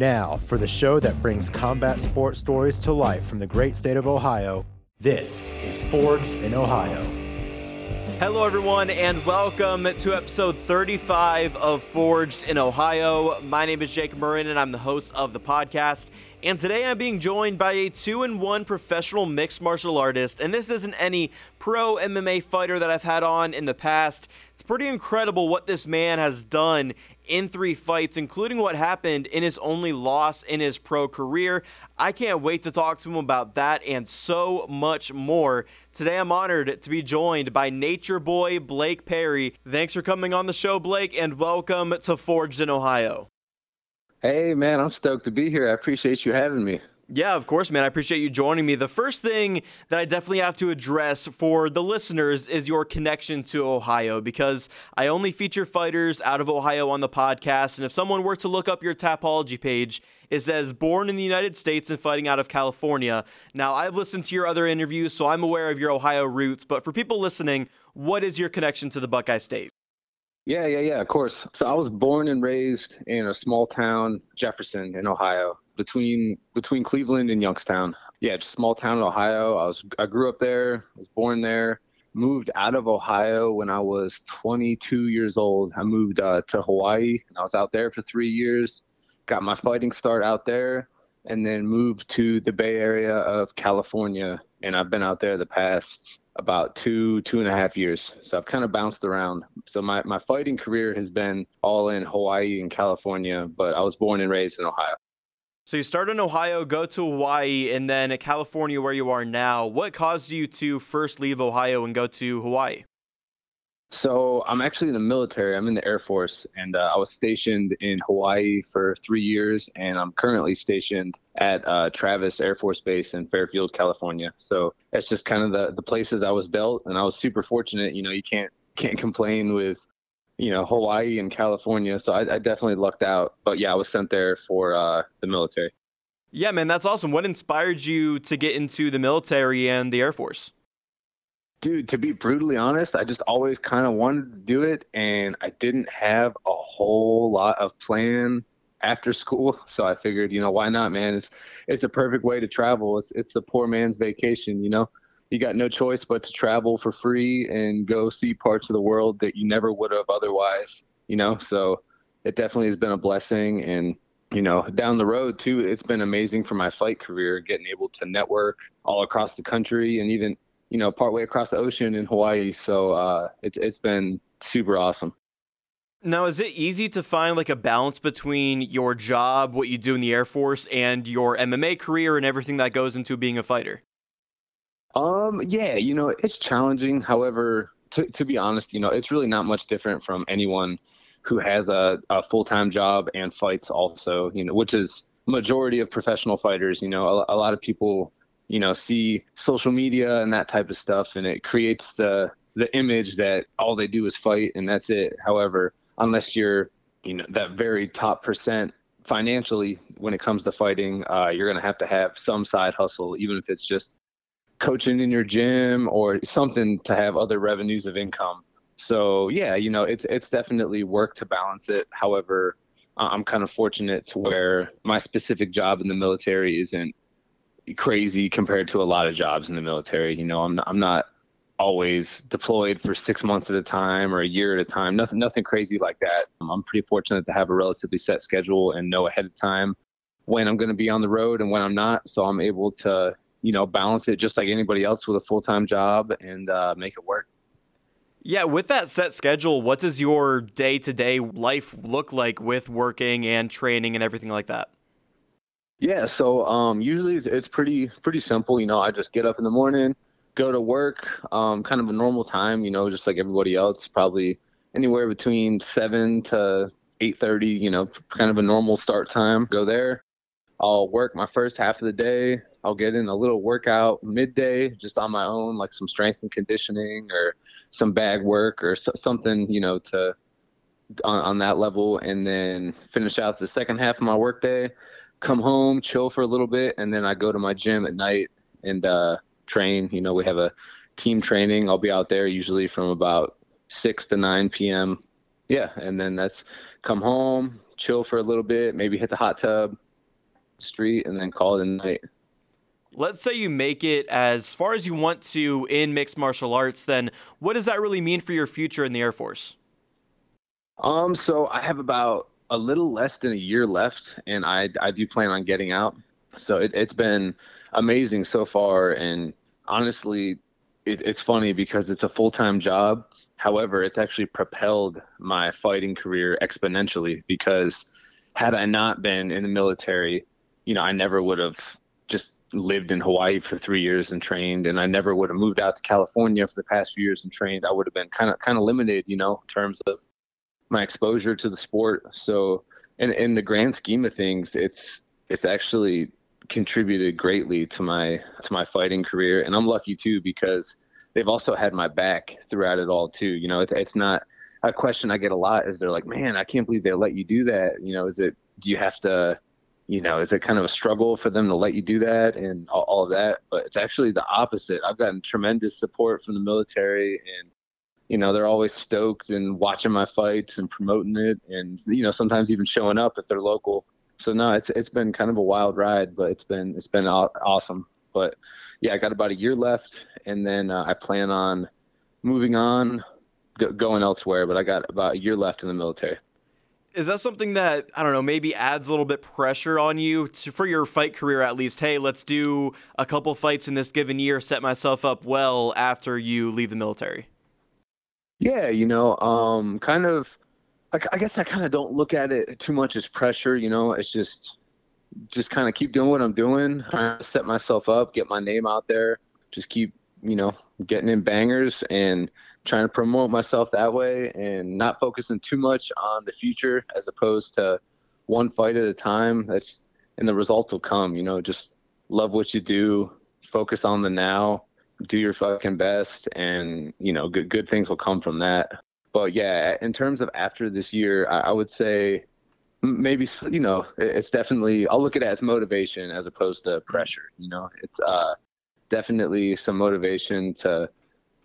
Now, for the show that brings combat sports stories to life from the great state of Ohio, this is Forged in Ohio. Hello, everyone, and welcome to episode 35 of Forged in Ohio. My name is Jake Murren, and I'm the host of the podcast. And today I'm being joined by a two in one professional mixed martial artist. And this isn't any pro MMA fighter that I've had on in the past. It's pretty incredible what this man has done in three fights, including what happened in his only loss in his pro career. I can't wait to talk to him about that and so much more. Today I'm honored to be joined by Nature Boy Blake Perry. Thanks for coming on the show, Blake, and welcome to Forged in Ohio. Hey, man, I'm stoked to be here. I appreciate you having me. Yeah, of course, man. I appreciate you joining me. The first thing that I definitely have to address for the listeners is your connection to Ohio because I only feature fighters out of Ohio on the podcast. And if someone were to look up your Tapology page, it says born in the United States and fighting out of California. Now, I've listened to your other interviews, so I'm aware of your Ohio roots. But for people listening, what is your connection to the Buckeye State? Yeah, yeah, yeah, of course. So I was born and raised in a small town, Jefferson, in Ohio, between between Cleveland and Youngstown. Yeah, just small town in Ohio. I was I grew up there, was born there, moved out of Ohio when I was 22 years old. I moved uh, to Hawaii and I was out there for 3 years. Got my fighting start out there and then moved to the Bay Area of California and I've been out there the past about two two and a half years. So i've kind of bounced around. So my, my fighting career has been all in hawaii and california but i was born and raised in ohio. So you start in ohio go to hawaii and then california where you are now what caused you to first leave ohio and go to hawaii so I'm actually in the military. I'm in the Air Force, and uh, I was stationed in Hawaii for three years, and I'm currently stationed at uh, Travis Air Force Base in Fairfield, California. So that's just kind of the the places I was dealt, and I was super fortunate. You know, you can't can't complain with you know Hawaii and California. So I, I definitely lucked out. But yeah, I was sent there for uh, the military. Yeah, man, that's awesome. What inspired you to get into the military and the Air Force? Dude, to be brutally honest, I just always kind of wanted to do it, and I didn't have a whole lot of plan after school. So I figured, you know, why not, man? It's it's the perfect way to travel. It's it's the poor man's vacation, you know. You got no choice but to travel for free and go see parts of the world that you never would have otherwise, you know. So it definitely has been a blessing, and you know, down the road too, it's been amazing for my flight career, getting able to network all across the country and even you know, partway across the ocean in Hawaii. So uh, it's it's been super awesome. Now, is it easy to find like a balance between your job, what you do in the Air Force, and your MMA career and everything that goes into being a fighter? Um, yeah, you know, it's challenging. However, to, to be honest, you know, it's really not much different from anyone who has a, a full time job and fights also, you know, which is majority of professional fighters. You know, a, a lot of people you know see social media and that type of stuff and it creates the the image that all they do is fight and that's it. However unless you're you know that very top percent financially when it comes to fighting uh, you're going to have to have some side hustle even if it's just coaching in your gym or something to have other revenues of income. So yeah you know it's it's definitely work to balance it. However i'm kind of fortunate to where my specific job in the military isn't crazy compared to a lot of jobs in the military. You know, I'm not, I'm not always deployed for six months at a time or a year at a time. Nothing, nothing crazy like that. I'm pretty fortunate to have a relatively set schedule and know ahead of time when I'm going to be on the road and when I'm not. So I'm able to, you know, balance it just like anybody else with a full time job and uh, make it work. Yeah, with that set schedule, what does your day to day life look like with working and training and everything like that? Yeah, so um, usually it's, pretty pretty simple. You know, I just get up in the morning, go to work, um, kind of a normal time. You know, just like everybody else, probably anywhere between seven to eight thirty. You know, kind of a normal start time. Go there. I'll work my first half of the day. I'll get in a little workout midday, just on my own, like some strength and conditioning or some bag work or so, something, you know, to on, on that level, and then finish out the second half of my workday come home, chill for a little bit, and then I go to my gym at night and uh, train. You know, we have a team training. I'll be out there usually from about six to nine p.m. Yeah, and then that's come home, chill for a little bit, maybe hit the hot tub, street and then call it a night. Let's say you make it as far as you want to in mixed martial arts, then what does that really mean for your future in the Air Force? Um, so I have about a little less than a year left, and I I do plan on getting out. So it, has been amazing so far, and honestly, it, it's funny because it's a full time job. However, it's actually propelled my fighting career exponentially because had I not been in the military, you know, I never would have just lived in Hawaii for three years and trained, and I never would have moved out to California for the past few years and trained. I would have been kind of kind of limited, you know, in terms of my exposure to the sport. So, in in the grand scheme of things, it's it's actually contributed greatly to my to my fighting career, and I'm lucky too because they've also had my back throughout it all too. You know, it's it's not a question I get a lot. Is they're like, man, I can't believe they let you do that. You know, is it do you have to you know, is it kind of a struggle for them to let you do that and all, all, that? But it's actually the opposite. I've gotten tremendous support from the military, and you know, they're always stoked and watching my fights and promoting it, and you know, sometimes even showing up if they're local. So no, it's it's been kind of a wild ride, but it's been it's been awesome. But yeah, I got about a year left, and then uh, I plan on moving on, going elsewhere. But I got about a year left in the military is that something that I don't know maybe adds a little bit pressure on you to, for your fight career at least? Hey, let's do a couple fights in this given year, set myself up well after you leave the military. Yeah, you know, um, kind of. I, I guess I kind of don't look at it too much as pressure. You know, it's just just kind of keep doing what I'm doing, set myself up, get my name out there, just keep you know getting in bangers and trying to promote myself that way and not focusing too much on the future as opposed to one fight at a time. That's and the results will come. You know, just love what you do, focus on the now, do your fucking best, and you know, good good things will come from that. But yeah, in terms of after this year, I, I would say maybe you know it's definitely I'll look at it as motivation as opposed to pressure. You know, it's uh definitely some motivation to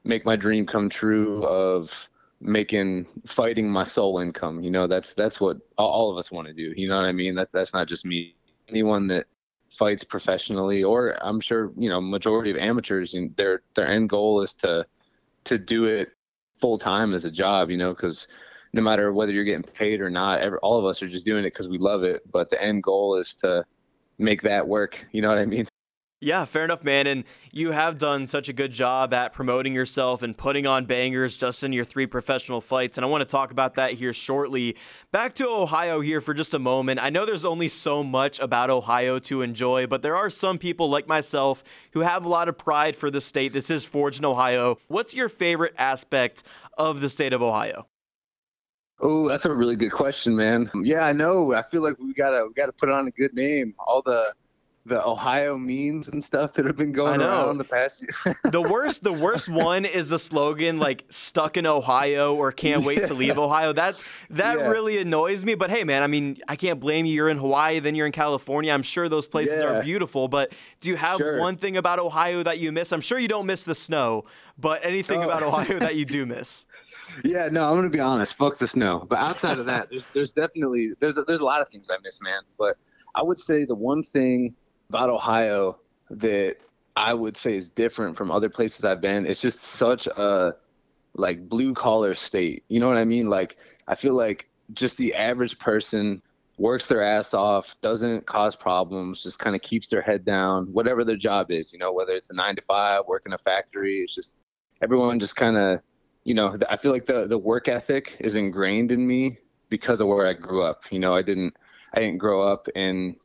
make my dream come true of making fighting my sole income. You know, that's that's what all of us want to do. You know what I mean? That that's not just me. Anyone that fights professionally, or I'm sure you know, majority of amateurs, and their their end goal is to to do it full time as a job. You know, because no matter whether you're getting paid or not, every, all of us are just doing it because we love it. But the end goal is to make that work. You know what I mean? Yeah, fair enough, man. And you have done such a good job at promoting yourself and putting on bangers just in your three professional fights. And I want to talk about that here shortly. Back to Ohio here for just a moment. I know there's only so much about Ohio to enjoy, but there are some people like myself who have a lot of pride for the state. This is Forged in Ohio. What's your favorite aspect of the state of Ohio? Oh, that's a really good question, man. Yeah, I know. I feel like we gotta we gotta put on a good name. All the the Ohio memes and stuff that have been going around the past year. the worst the worst one is the slogan like stuck in Ohio or can't wait yeah. to leave Ohio. That that yeah. really annoys me. But hey man, I mean, I can't blame you. You're in Hawaii, then you're in California. I'm sure those places yeah. are beautiful, but do you have sure. one thing about Ohio that you miss? I'm sure you don't miss the snow, but anything oh. about Ohio that you do miss? Yeah, no, I'm gonna be honest. Fuck the snow. But outside of that, there's, there's definitely there's a, there's a lot of things I miss, man. But I would say the one thing about Ohio that I would say is different from other places I've been. It's just such a like blue collar state. You know what I mean? Like I feel like just the average person works their ass off, doesn't cause problems, just kind of keeps their head down, whatever their job is, you know, whether it's a 9 to 5, work in a factory, it's just everyone just kind of, you know, I feel like the the work ethic is ingrained in me because of where I grew up. You know, I didn't I didn't grow up in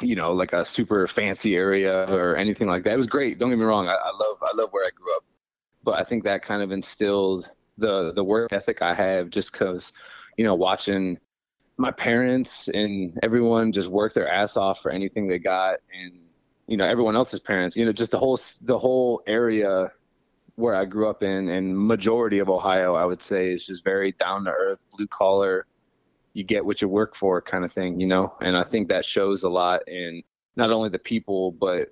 you know, like a super fancy area or anything like that. It was great. Don't get me wrong. I, I love I love where I grew up, but I think that kind of instilled the the work ethic I have just because, you know, watching my parents and everyone just work their ass off for anything they got, and you know everyone else's parents. You know, just the whole the whole area where I grew up in, and majority of Ohio, I would say, is just very down to earth, blue collar you get what you work for kind of thing, you know? And I think that shows a lot in not only the people, but,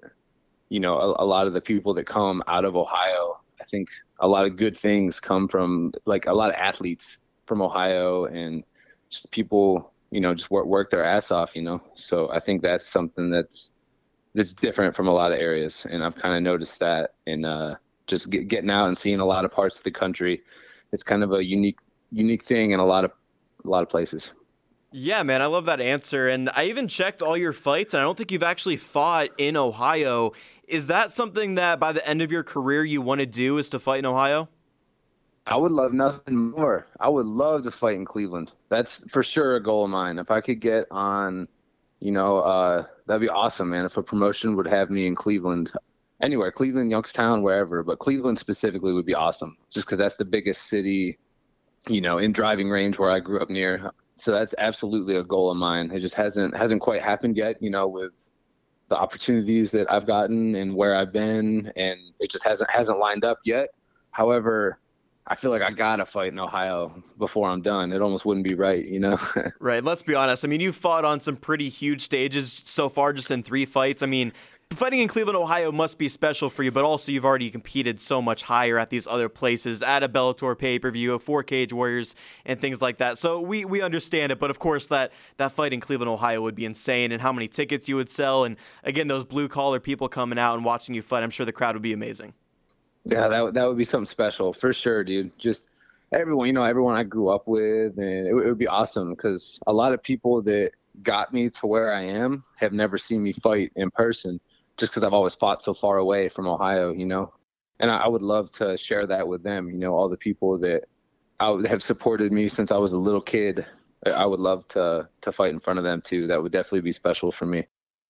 you know, a, a lot of the people that come out of Ohio. I think a lot of good things come from like a lot of athletes from Ohio and just people you know, just work work their ass off, you know. So I think that's something that's that's different from a lot of areas, and I've kind of noticed that in uh, just get, getting out and seeing a lot of parts of the country. It's kind of a unique unique thing in a lot of a lot of places. Yeah, man, I love that answer. And I even checked all your fights, and I don't think you've actually fought in Ohio. Is that something that by the end of your career you want to do is to fight in Ohio? I would love nothing more. I would love to fight in Cleveland. That's for sure a goal of mine. If I could get on, you know, uh, that'd be awesome, man. If a promotion would have me in Cleveland, anywhere, Cleveland, Youngstown, wherever, but Cleveland specifically would be awesome, just because that's the biggest city, you know, in driving range where I grew up near. So that's absolutely a goal of mine. It just hasn't hasn't quite happened yet, you know, with the opportunities that I've gotten and where I've been, and it just hasn't hasn't lined up yet. However, I feel like I gotta fight in Ohio before I'm done. It almost wouldn't be right, you know. right. Let's be honest. I mean, you fought on some pretty huge stages so far, just in three fights. I mean, fighting in Cleveland, Ohio must be special for you, but also you've already competed so much higher at these other places, at a Bellator pay per view, a four Cage Warriors, and things like that. So we we understand it, but of course that that fight in Cleveland, Ohio would be insane, and how many tickets you would sell, and again those blue collar people coming out and watching you fight. I'm sure the crowd would be amazing. Yeah, that that would be something special for sure, dude. Just everyone, you know, everyone I grew up with, and it, it would be awesome because a lot of people that got me to where I am have never seen me fight in person, just because I've always fought so far away from Ohio, you know. And I, I would love to share that with them, you know, all the people that I, have supported me since I was a little kid. I would love to to fight in front of them too. That would definitely be special for me.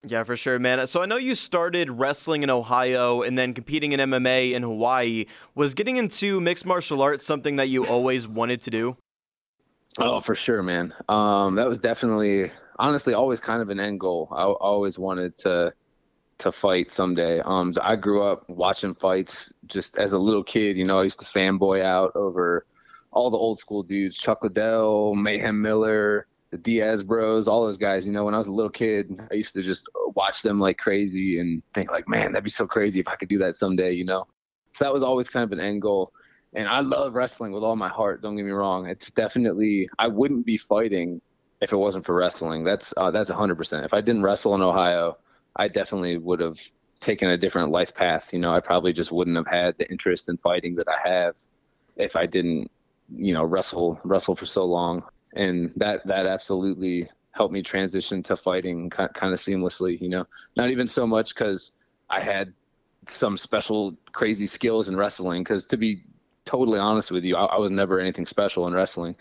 Yeah, for sure, man. So I know you started wrestling in Ohio and then competing in MMA in Hawaii. Was getting into mixed martial arts something that you always wanted to do? Oh, for sure, man. Um, that was definitely, honestly, always kind of an end goal. I, always wanted to to fight someday. Um, so I grew up watching fights just as a little kid. You know, I used to fanboy out over all the old school dudes: Chuck Liddell, Mayhem Miller the Diaz bros, all those guys. You know, when I was a little kid, I used to just watch them like crazy and think like, man, that'd be so crazy if I could do that someday. You know, so that was always kind of an end goal. And I love wrestling with all my heart. Don't get me wrong. It's definitely I wouldn't be fighting if it wasn't for wrestling. That's uh, that's hundred percent. If I didn't wrestle in Ohio, I definitely would have taken a different life path. You know, I probably just wouldn't have had the interest in fighting that I have if I didn't, you know, wrestle wrestle for so long and that that absolutely helped me transition to fighting kind of seamlessly. You know, not even so much because I had some special crazy skills in wrestling. Because to be totally honest with you, I, I, was never anything special in wrestling.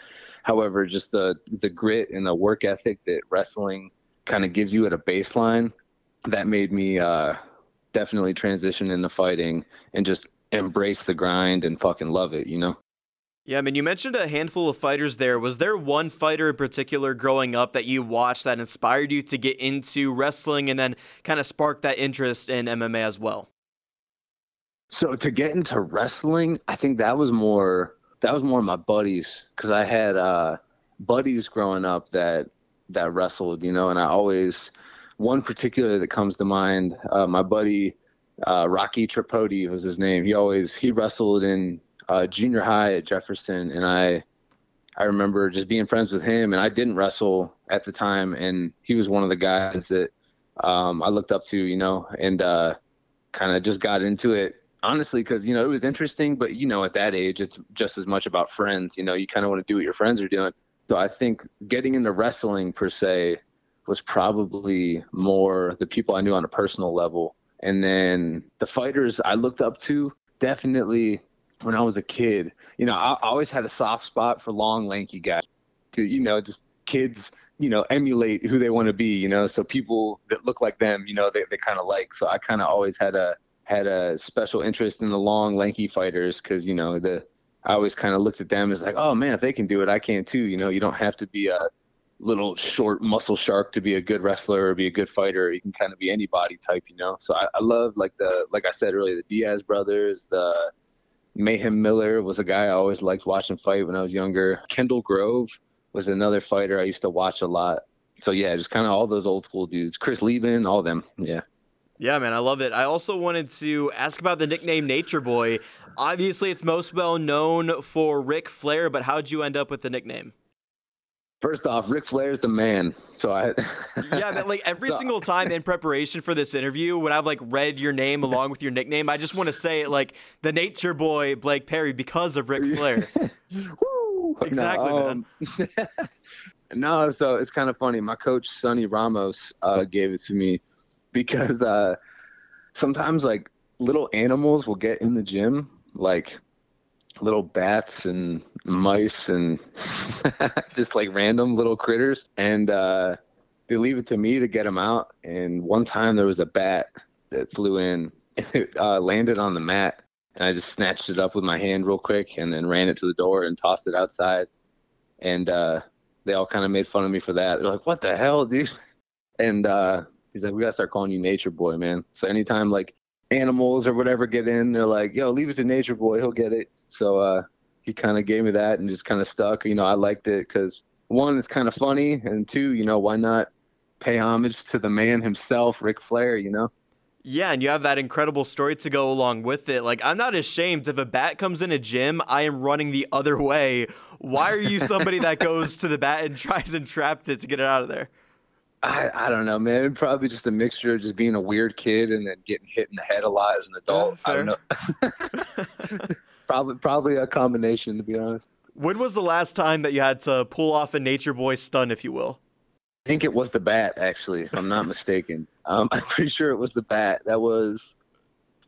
However, just the the grit and the work ethic that wrestling kind of gives you at a baseline, that made me uh, definitely transition into fighting and just embrace the grind and fucking love it. You know. Yeah, I mean, you mentioned a handful of fighters there. Was there one fighter in particular growing up that you watched that inspired you to get into wrestling and then kind of sparked that interest in MMA as well? So to get into wrestling, I think that was more that was more my buddies because I had uh, buddies growing up that that wrestled, you know, and I always one particular that comes to mind. Uh, my buddy uh, Rocky Tripodi was his name. He always he wrestled in uh, junior high at Jefferson, and I I remember just being friends with him. And I didn't wrestle at the time, and he was one of the guys that um, I looked up to, you know, and uh, kind of just got into it honestly because you know it was interesting. But you know, at that age, it's just as much about friends. You know, you kind of want to do what your friends are doing. So I think getting into wrestling per se was probably more the people I knew on a personal level. And then the fighters I looked up to definitely when I was a kid, you know, I, always had a soft spot for long, lanky guys. You know, just kids, you know, emulate who they want to be. You know, so people that look like them, you know, they they kind of like. So I kind of always had a had a special interest in the long, lanky fighters because you know the I always kind of looked at them as like, oh man, if they can do it, I can too. You know, you don't have to be a little short muscle shark to be a good wrestler or be a good fighter. You can kind of be any body type, you know. So I, I love like the like I said earlier, the Diaz brothers, the Mayhem Miller was a guy I always liked watching fight when I was younger. Kendall Grove was another fighter I used to watch a lot. So yeah, just kind of all those old school dudes. Chris Leben, all them. Yeah. Yeah, man, I love it. I also wanted to ask about the nickname Nature Boy. Obviously, it's most well known for Ric Flair, but how'd you end up with the nickname? First off, Ric Flair's the man. So I Yeah, man, like every so, single time in preparation for this interview, when I've like read your name along with your nickname, I just want to say it like the nature boy Blake Perry because of Ric Flair. Woo! Exactly, no, um, no, so it's kind of funny. My coach Sonny Ramos uh, gave it to me because uh, sometimes like little animals will get in the gym, like little bats and mice and just like random little critters. And uh, they leave it to me to get them out. And one time there was a bat that flew in and it uh, landed on the mat. And i just snatched it up with my hand real quick and then ran it to the door and tossed it outside. And uh, they all kind of made fun of me for that. They're like what the hell dude? And uh, he's like we gotta start calling you nature boy man. So anytime like animals or whatever get in they're like yo leave it to nature boy. He'll get it so uh, he kind of gave me that and just kind of stuck. You know, I liked it because one, it's kind of funny, and two, you know, why not pay homage to the man himself, Ric Flair? You know. Yeah, and you have that incredible story to go along with it. Like, I'm not ashamed. If a bat comes in a gym, I am running the other way. Why are you somebody that goes to the bat and tries and traps it to get it out of there? I, I don't know, man. Probably just a mixture of just being a weird kid and then getting hit in the head a lot as an adult. Yeah, I don't know. Probably, probably a combination, to be honest. When was the last time that you had to pull off a Nature Boy stun, if you will? I think it was the bat, actually, if I'm not mistaken. Um, I'm pretty sure it was the bat. That was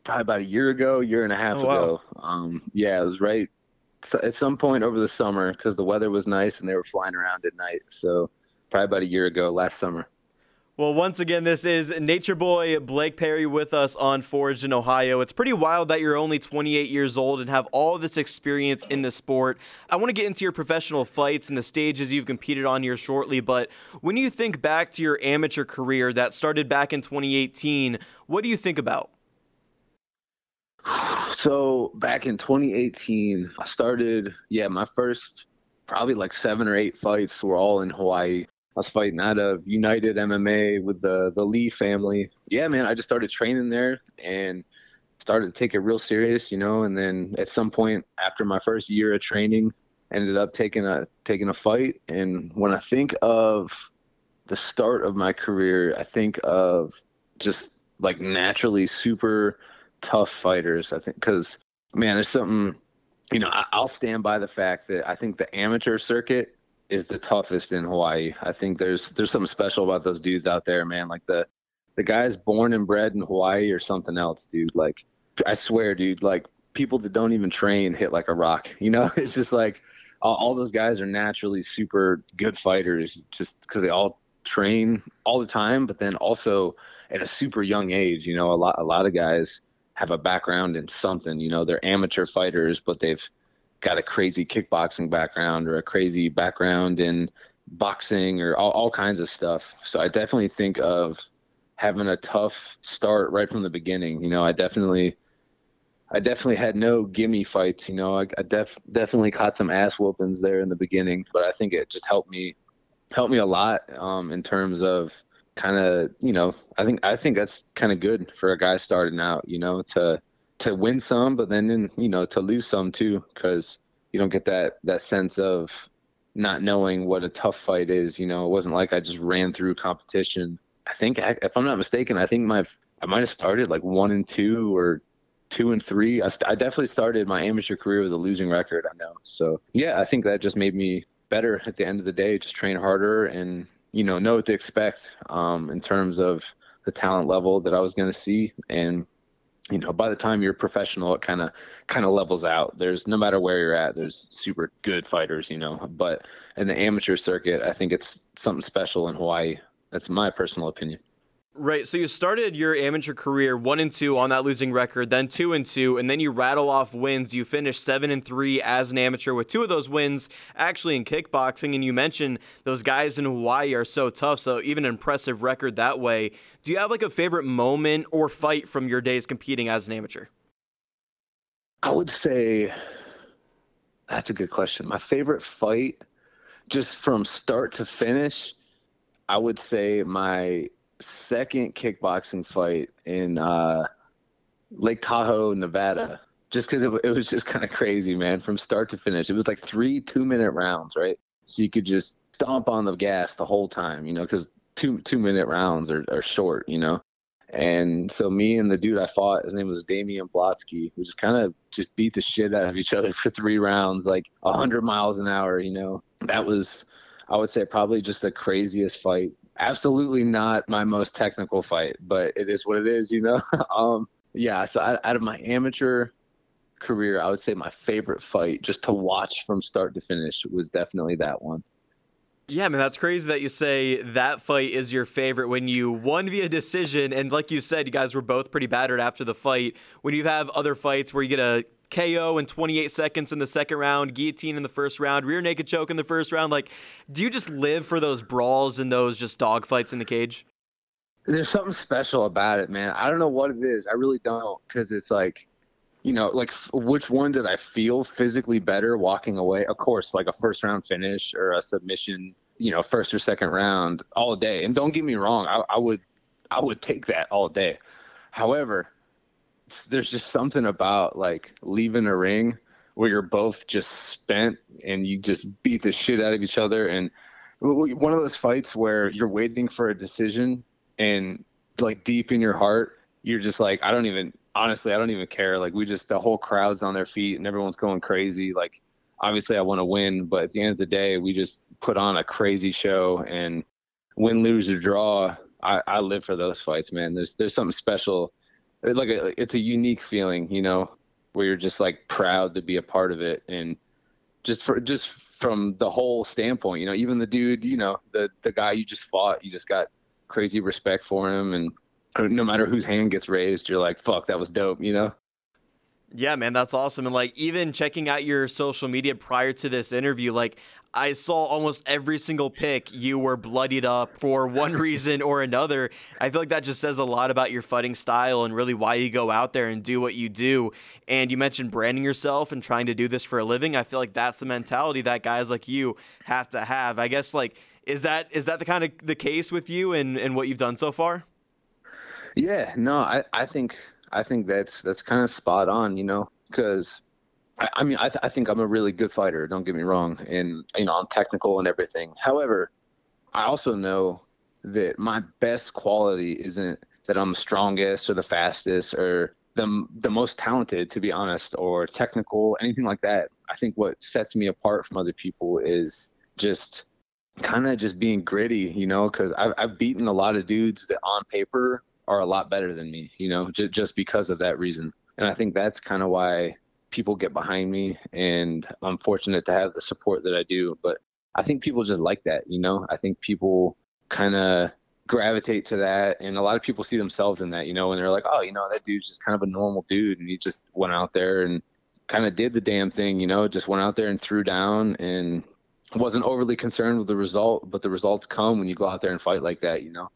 probably about a year ago, year and a half oh, ago. Wow. Um, yeah, it was right at some point over the summer because the weather was nice and they were flying around at night. So probably about a year ago, last summer. Well, once again, this is Nature Boy Blake Perry with us on Forged in Ohio. It's pretty wild that you're only 28 years old and have all this experience in the sport. I want to get into your professional fights and the stages you've competed on here shortly, but when you think back to your amateur career that started back in 2018, what do you think about? So, back in 2018, I started, yeah, my first probably like seven or eight fights were all in Hawaii. I was fighting out of United MMA with the the Lee family. Yeah, man, I just started training there and started to take it real serious, you know. And then at some point after my first year of training, ended up taking a taking a fight. And when I think of the start of my career, I think of just like naturally super tough fighters. I think because man, there's something. You know, I'll stand by the fact that I think the amateur circuit is the toughest in Hawaii. I think there's there's something special about those dudes out there, man. Like the the guys born and bred in Hawaii or something else, dude. Like I swear, dude. Like people that don't even train hit like a rock. You know, it's just like all, all those guys are naturally super good fighters, just because they all train all the time. But then also at a super young age, you know, a lot a lot of guys have a background in something. You know, they're amateur fighters, but they've got a crazy kickboxing background or a crazy background in boxing or all, all kinds of stuff. So I definitely think of having a tough start right from the beginning. You know, I definitely, I definitely had no gimme fights. You know, I, I def, definitely caught some ass whoopings there in the beginning, but I think it just helped me, helped me a lot um, in terms of kind of, you know, I think I think that's kind of good for a guy starting out. You know, to to win some, but then you know to lose some too, because you don't get that that sense of not knowing what a tough fight is. You know, it wasn't like I just ran through competition. I think, if I'm not mistaken, I think my I might have started like one and two or two and three. I, st- I definitely started my amateur career with a losing record. I know, so yeah, I think that just made me better at the end of the day. Just train harder and you know know what to expect um, in terms of the talent level that I was going to see and you know by the time you're professional it kind of kind of levels out. There's no matter where you're at there's super good fighters you know but in the amateur circuit i think it's something special in hawaii. That's my personal opinion Right. So you started your amateur career one and two on that losing record, then two and two, and then you rattle off wins. You finished seven and three as an amateur with two of those wins actually in kickboxing. And you mentioned those guys in Hawaii are so tough. So even an impressive record that way. Do you have like a favorite moment or fight from your days competing as an amateur? I would say that's a good question. My favorite fight, just from start to finish, I would say my second kickboxing fight in uh, Lake Tahoe, Nevada. Just because it, it was just kind of crazy, man, from start to finish. It was like three two minute rounds, right? so you could just stomp on the gas the whole time, you know, because two two minute rounds are, are short, you know. And so me and the dude I fought, his name was Damian Blotsky, we just kind of just beat the shit out of each other for three rounds, like hundred miles an hour, you know. That was I would say probably just the craziest fight. Absolutely not my most technical fight, but it is what it is, you know. um, yeah, so out, out of my amateur career, I would say my favorite fight just to watch from start to finish was definitely that one. Yeah, man, that's crazy that you say that fight is your favorite when you won via decision. And like you said, you guys were both pretty battered after the fight. When you have other fights where you get a KO in 28 seconds in the second round, guillotine in the first round, rear naked choke in the first round, like, do you just live for those brawls and those just dog fights in the cage? There's something special about it, man. I don't know what it is. I really don't because it's like, you know, like which one did I feel physically better walking away? Of course, like a first round finish or a submission, you know, first or second round all day. And don't get me wrong, I, I would, I would take that all day. However, there's just something about like leaving a ring where you're both just spent and you just beat the shit out of each other and one of those fights where you're waiting for a decision and like deep in your heart you're just like i don't even honestly, I don't even care. Like we just the whole crowd's on their feet and everyone's going crazy. Like obviously I want to win, but at the end of the day, we just put on a crazy show and win, lose or draw. I, I live for those fights, man. There's there's something special. It's like a, it's a unique feeling, you know, where you're just like proud to be a part of it and just for just from the whole standpoint, you know, even the dude, you know, the the guy you just fought, you just got crazy respect for him and no matter whose hand gets raised, you're like, fuck, that was dope, you know? Yeah, man, that's awesome. And like, even checking out your social media prior to this interview, like, I saw almost every single pick you were bloodied up for one reason or another. I feel like that just says a lot about your fighting style and really why you go out there and do what you do. And you mentioned branding yourself and trying to do this for a living. I feel like that's the mentality that guys like you have to have. I guess like is that is that the kind of the case with you and, and what you've done so far? Yeah, no, I, I think I think that's that's kind of spot on, you know, because I, I, mean I, th- I think I'm a really good fighter. Don't get me wrong, and you know I'm technical and everything. However, I also know that my best quality isn't that I'm the strongest or the fastest or the the most talented, to be honest, or technical, anything like that. I think what sets me apart from other people is just kind of just being gritty, you know, because I've, I've beaten a lot of dudes that on paper are a lot better than me, you know, j- just because of that reason. And I think that's kind of why people get behind me. And I'm fortunate to have the support that I do. But I think people just like that, you know, I think people kind of gravitate to that. And a lot of people see themselves in that, you know, and they're like, oh, you know, that dude's just kind of a normal dude. And he just went out there and kind of did the damn thing, you know, just went out there and threw down and wasn't overly concerned with the result, but the results come when you go out there and fight like that, you know.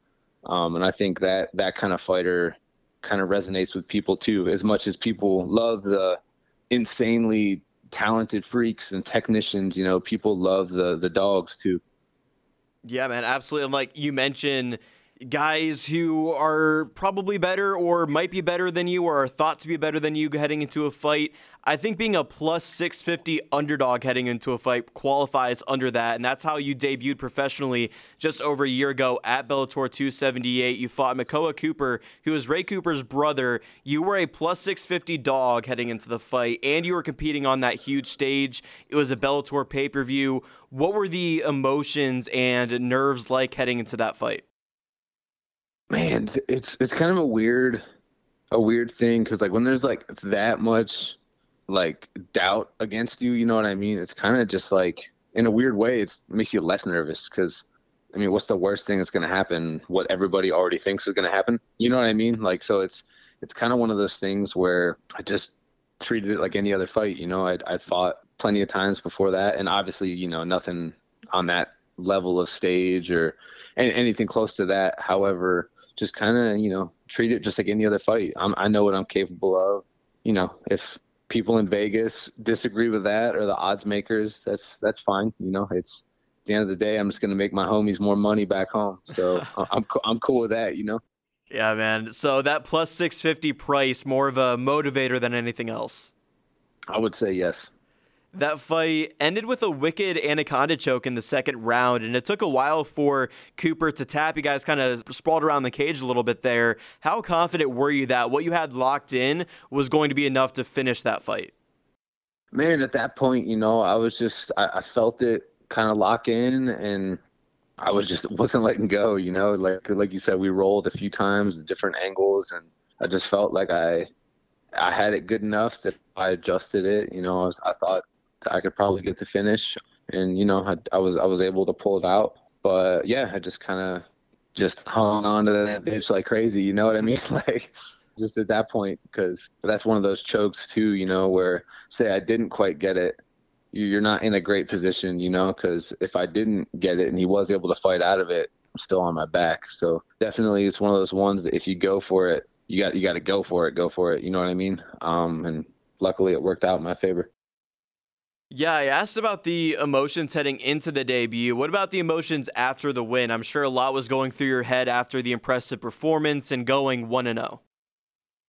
Um, and I think that that kind of fighter kind of resonates with people too, as much as people love the insanely talented freaks and technicians. You know, people love the the dogs too. Yeah, man, absolutely. And like you mentioned guys who are probably better or might be better than you or are thought to be better than you heading into a fight. I think being a plus 650 underdog heading into a fight qualifies under that. And that's how you debuted professionally just over a year ago at Bellator 278. You fought Makoa Cooper, who is Ray Cooper's brother. You were a plus 650 dog heading into the fight, and you were competing on that huge stage. It was a Bellator pay per view. What were the emotions and nerves like heading into that fight? Man it's it's kind of a weird a weird thing because like when there's like that much like doubt against you you know what i mean? It's kind of just like in a weird way it makes you less nervous because i mean what's the worst thing that's going to happen? What everybody already thinks is going to happen? You know what i mean? Like so it's it's kind of one of those things where i just treated it like any other fight you know? I'd, I'd fought plenty of times before that and obviously you know nothing on that level of stage or anything close to that. However just kind of you know treat it just like any other fight. I'm, I know what I'm capable of. You know, if people in Vegas disagree with that or the odds makers, that's that's fine. You know, it's at the end of the day, I'm just gonna make my homies more money back home. So I'm I'm cool with that. You know. Yeah, man. So that plus 650 price more of a motivator than anything else. I would say yes. That fight ended with a wicked anaconda choke in the second round, and it took a while for Cooper to tap. You guys kind of sprawled around the cage a little bit there. How confident were you that what you had locked in was going to be enough to finish that fight? Man, at that point, you know, I was just, I, I felt it kind of lock in, and I was just wasn't letting go. You know, like like you said, we rolled a few times, different angles, and I just felt like I I had it good enough that I adjusted it. You know, I, was, I thought I could probably get the finish, and you know, I, I was I was able to pull it out. But yeah, I just kind of just hung on to that bitch like crazy. You know what I mean? like just at that point, because that's one of those chokes too. You know, where say I didn't quite get it, you're not in a great position. You know, because if I didn't get it and he was able to fight out of it, I'm still on my back. So definitely, it's one of those ones that if you go for it, you got you got to go for it, go for it. You know what I mean? Um, and luckily, it worked out in my favor. Yeah, I asked about the emotions heading into the debut. What about the emotions after the win? I'm sure a lot was going through your head after the impressive performance and going 1 0.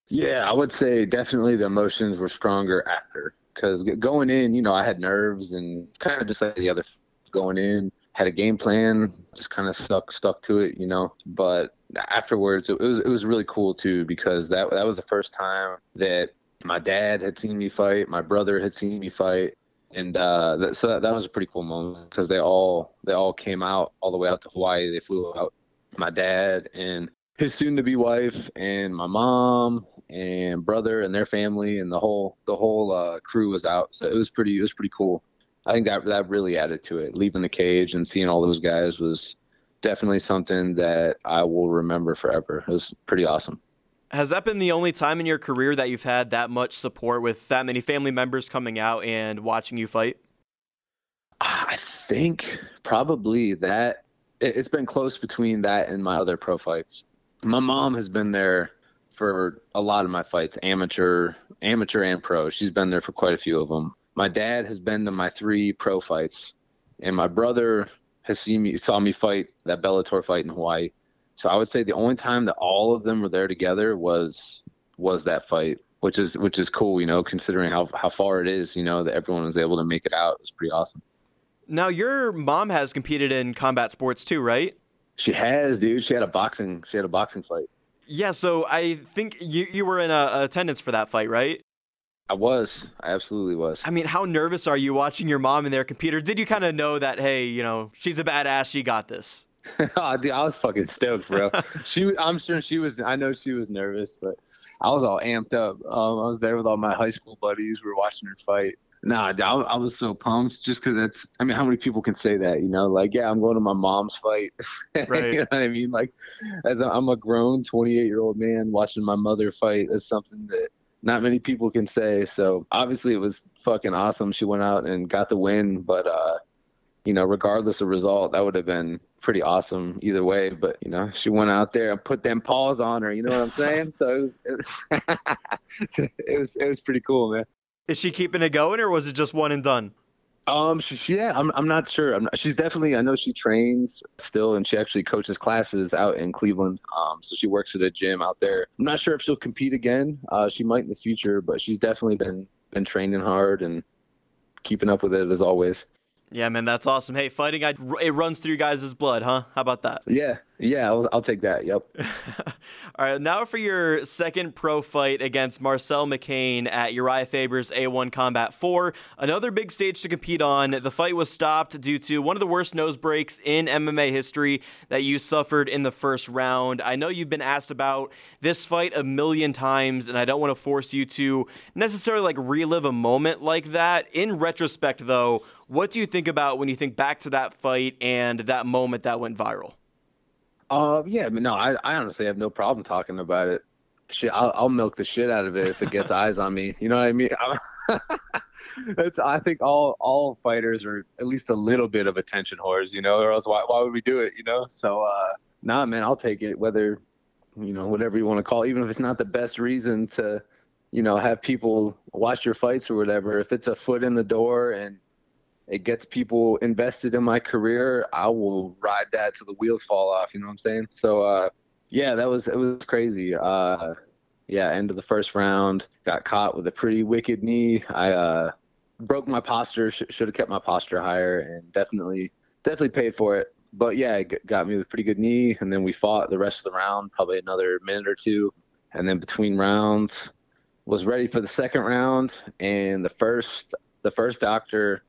Yeah, I would say definitely the emotions were stronger after because going in, you know, I had nerves and kind of just like the other going in, had a game plan, just kind of stuck stuck to it, you know. But afterwards, it was it was really cool too because that that was the first time that my dad had seen me fight, my brother had seen me fight, and uh, that, so that, that was a pretty cool moment because they all they all came out all the way out to Hawaii. They flew out. My dad and his soon-to-be wife and my mom and brother and their family and the whole the whole uh, crew was out. So it was pretty it was pretty cool. I think that that really added to it. Leaving the cage and seeing all those guys was definitely something that I will remember forever. It was pretty awesome. Has that been the only time in your career that you've had that much support with that many family members coming out and watching you fight? I think probably that it's been close between that and my other pro fights. My mom has been there for a lot of my fights, amateur, amateur and pro. She's been there for quite a few of them. My dad has been to my three pro fights, and my brother has seen me saw me fight that Bellator fight in Hawaii. So I would say the only time that all of them were there together was was that fight, which is which is cool, you know, considering how how far it is, you know, that everyone was able to make it out. It was pretty awesome. Now your mom has competed in combat sports too, right? She has, dude. She had a boxing she had a boxing fight. Yeah, so I think you you were in a, a attendance for that fight, right? I was. I absolutely was. I mean, how nervous are you watching your mom in their computer? Did you kind of know that, hey, you know, she's a badass, she got this? oh, dude, I was fucking stoked, bro. she, I'm sure she was. I know she was nervous, but I was all amped up. Um, I was there with all my high school buddies. We were watching her fight. Nah, I, I was so pumped just because that's. I mean, how many people can say that? You know, like, yeah, I'm going to my mom's fight. Right. you know what I mean? Like, as a, I'm a grown 28 year old man watching my mother fight is something that not many people can say. So obviously, it was fucking awesome. She went out and got the win, but uh, you know, regardless of result, that would have been pretty awesome either way. But you know, she went out there and put them paws on her. You know what I'm saying? so it was, it was, it was, it was pretty cool, man. Is she keeping it going, or was it just one and done? Um, she, yeah, I'm, I'm not sure. I'm not, she's definitely, I know she trains still, and she actually coaches classes out in Cleveland. Um, so she works at a gym out there. I'm not sure if she'll compete again. Uh, she might in the future, but she's definitely been been training hard and keeping up with it as always. Yeah, man, that's awesome. Hey, fighting, I, it runs through you guys' blood, huh? How about that? Yeah, yeah, I'll, I'll take that. Yep. All right, now for your second pro fight against Marcel McCain at Urijah Faber's A1 Combat 4. Another big stage to compete on. The fight was stopped due to one of the worst nose breaks in MMA history that you suffered in the first round. I know you've been asked about this fight a million times, and I don't want to force you to necessarily like relive a moment like that. In retrospect, though, what do you think about when you think back to that fight and that moment that went viral? Uh, yeah, no, I, I honestly have no problem talking about it. Shit, I'll, I'll milk the shit out of it if it gets eyes on me. You know what I mean? I think all all fighters are at least a little bit of attention whores, you know, or else why, why would we do it, you know? So, uh, nah, man, I'll take it, whether, you know, whatever you want to call it, even if it's not the best reason to, you know, have people watch your fights or whatever. If it's a foot in the door and it gets people invested in my career, I will ride that till the wheels fall off. You know what I'm saying? So, uh, yeah, that was it was crazy. Uh, yeah, end of the first round, got caught with a pretty wicked knee. I uh, broke my posture. Sh- should have kept my posture higher, and definitely definitely paid for it. But yeah, it got me with a pretty good knee, and then we fought the rest of the round, probably another minute or two, and then between rounds, was ready for the second round, and the first the first doctor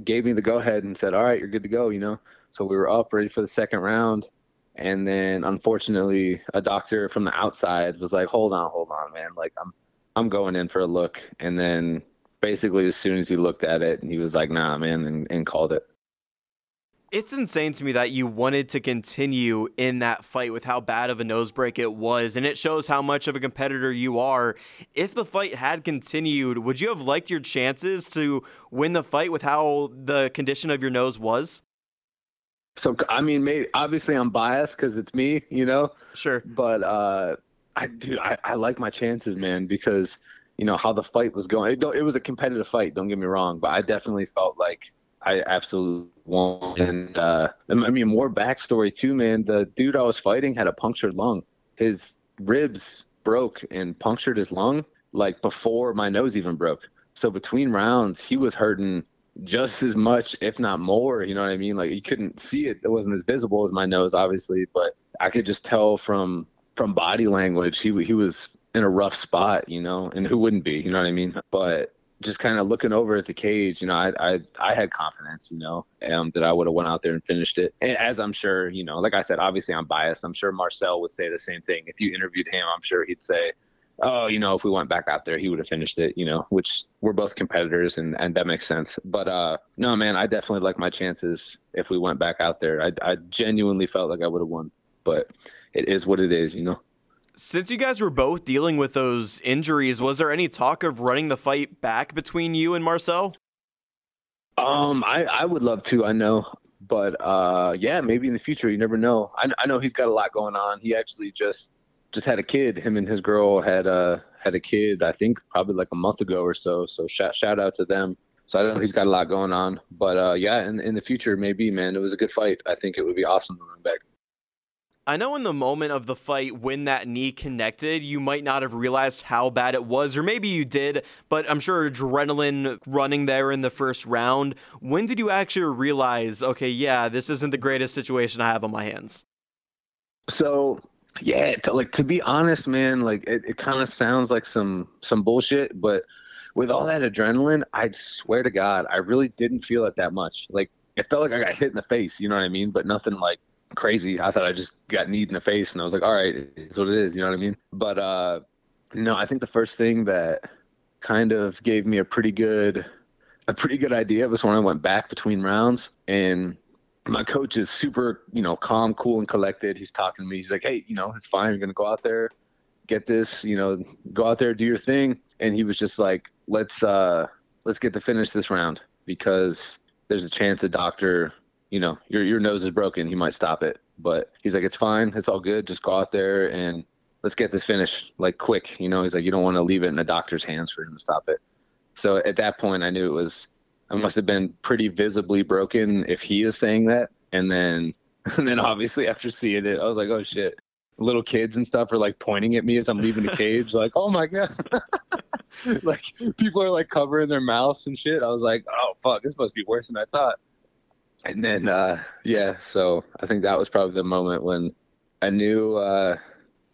gave me the go ahead and said, "All right, you're good to go." You know, so we were up ready for the second round, and then unfortunately, a doctor from the outside was like, "Hold on, hold on, man. Like I'm I'm going in for a look." And then basically, as soon as he looked at it, he was like, "Nah, man," and, and called it. It's insane to me that you wanted to continue in that fight with how bad of a nose break it was, and it shows how much of a competitor you are. If the fight had continued, would you have liked your chances to win the fight with how the condition of your nose was? So I mean, maybe obviously I'm biased because it's me, you know. Sure. But uh, I do. I, I like my chances, man, because you know how the fight was going. It, it was a competitive fight. Don't get me wrong, but I definitely felt like I absolutely won. And uh, I mean, more backstory too, man. The dude I was fighting had a punctured lung. His ribs broke and punctured his lung like before my nose even broke. So between rounds, he was hurting just as much, if not more. You know what I mean? Like you couldn't see it; it wasn't as visible as my nose, obviously, but I could just tell from from body language he he was in a rough spot. You know, and who wouldn't be? You know what I mean? But just kind of looking over at the cage, you know, I I, I had confidence, you know, um, that I would have went out there and finished it. And as I'm sure, you know, like I said, obviously I'm biased. I'm sure Marcel would say the same thing. If you interviewed him, I'm sure he'd say, oh, you know, if we went back out there, he would have finished it, you know, which we're both competitors and, and that makes sense. But uh, no, man, I definitely like my chances if we went back out there. I, I genuinely felt like I would have won, but it is what it is, you know. Since you guys were both dealing with those injuries, was there any talk of running the fight back between you and Marcel? Um, I, I would love to, I know. But uh, yeah, maybe in the future, you never know. I, I know he's got a lot going on. He actually just just had a kid. Him and his girl had uh had a kid. I think probably like a month ago or so. So shout shout out to them. So I don't know. He's got a lot going on. But uh, yeah, in in the future, maybe man, it was a good fight. I think it would be awesome to run back. I know in the moment of the fight when that knee connected, you might not have realized how bad it was, or maybe you did, but I'm sure adrenaline running there in the first round. When did you actually realize, okay, yeah, this isn't the greatest situation I have on my hands? So yeah, to, like to be honest, man, like it, it kind of sounds like some some bullshit, but with all that adrenaline, I swear to God, I really didn't feel it that much. Like it felt like I got hit in the face, you know what I mean? But nothing like crazy. I thought I just got kneed in the face, and I was like, all right, it's what it is, you know what I mean? But uh, no, I think the first thing that kind of gave me a pretty good a pretty good idea was when I went back between rounds and my coach is super, you know, calm, cool, and collected. He's talking to me. He's like, "Hey, you know, it's fine. You're gonna go out there, get this. You know, go out there, do your thing." And he was just like, "Let's uh, let's get to finish this round because there's a chance a doctor, you know, your your nose is broken. He might stop it." But he's like, "It's fine. It's all good. Just go out there and let's get this finished like quick." You know, he's like, "You don't want to leave it in a doctor's hands for him to stop it." So at that point, I knew it was I must have been pretty visibly broken if he is saying that. And then, and then obviously after seeing it, I was like, oh shit. Little kids and stuff are like pointing at me as I'm leaving the cage, like, oh my god. like people are like covering their mouths and shit. I was like, oh fuck, this must be worse than I thought. And then, uh, yeah, so I think that was probably the moment when I knew uh,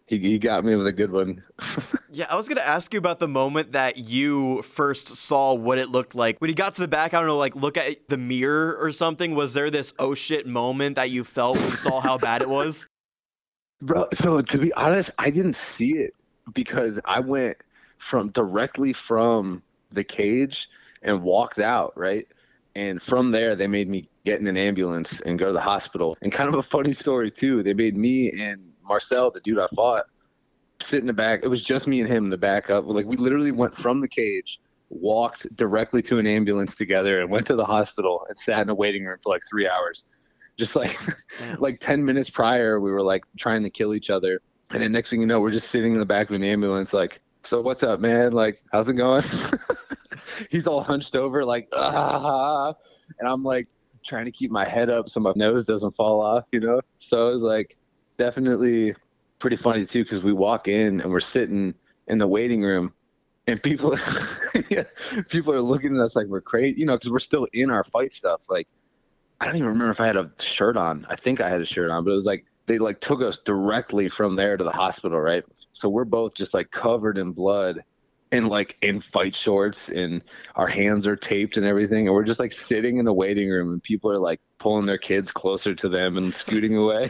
he, he got me with a good one. yeah, I was gonna ask you about the moment that you first saw what it looked like when he got to the back. I don't know, like look at the mirror or something. Was there this oh shit moment that you felt when you saw how bad it was? Bro, so to be honest, I didn't see it because I went from directly from the cage and walked out, right? And from there, they made me get in an ambulance and go to the hospital. And kind of a funny story too. They made me and Marcel, the dude I fought, sit in the back. It was just me and him in the back up. Like we literally went from the cage, walked directly to an ambulance together, and went to the hospital and sat in a waiting room for like three hours. Just like like ten minutes prior, we were like trying to kill each other, and then next thing you know, we're just sitting in the back of an ambulance, like, so what's up, man? Like, how's it going? He's all hunched over, like, ah, and I'm like trying to keep my head up so my nose doesn't fall off, you know. So it was like definitely pretty funny too because we walk in and we're sitting in the waiting room and people yeah, people are looking at us like we're crazy, you know, because we're still in our fight stuff. Like I don't even remember if I had a shirt on. I think I had a shirt on, but it was like they like took us directly from there to the hospital, right? So we're both just like covered in blood and like in fight shorts and our hands are taped and everything and we're just like sitting in the waiting room and people are like pulling their kids closer to them and scooting away.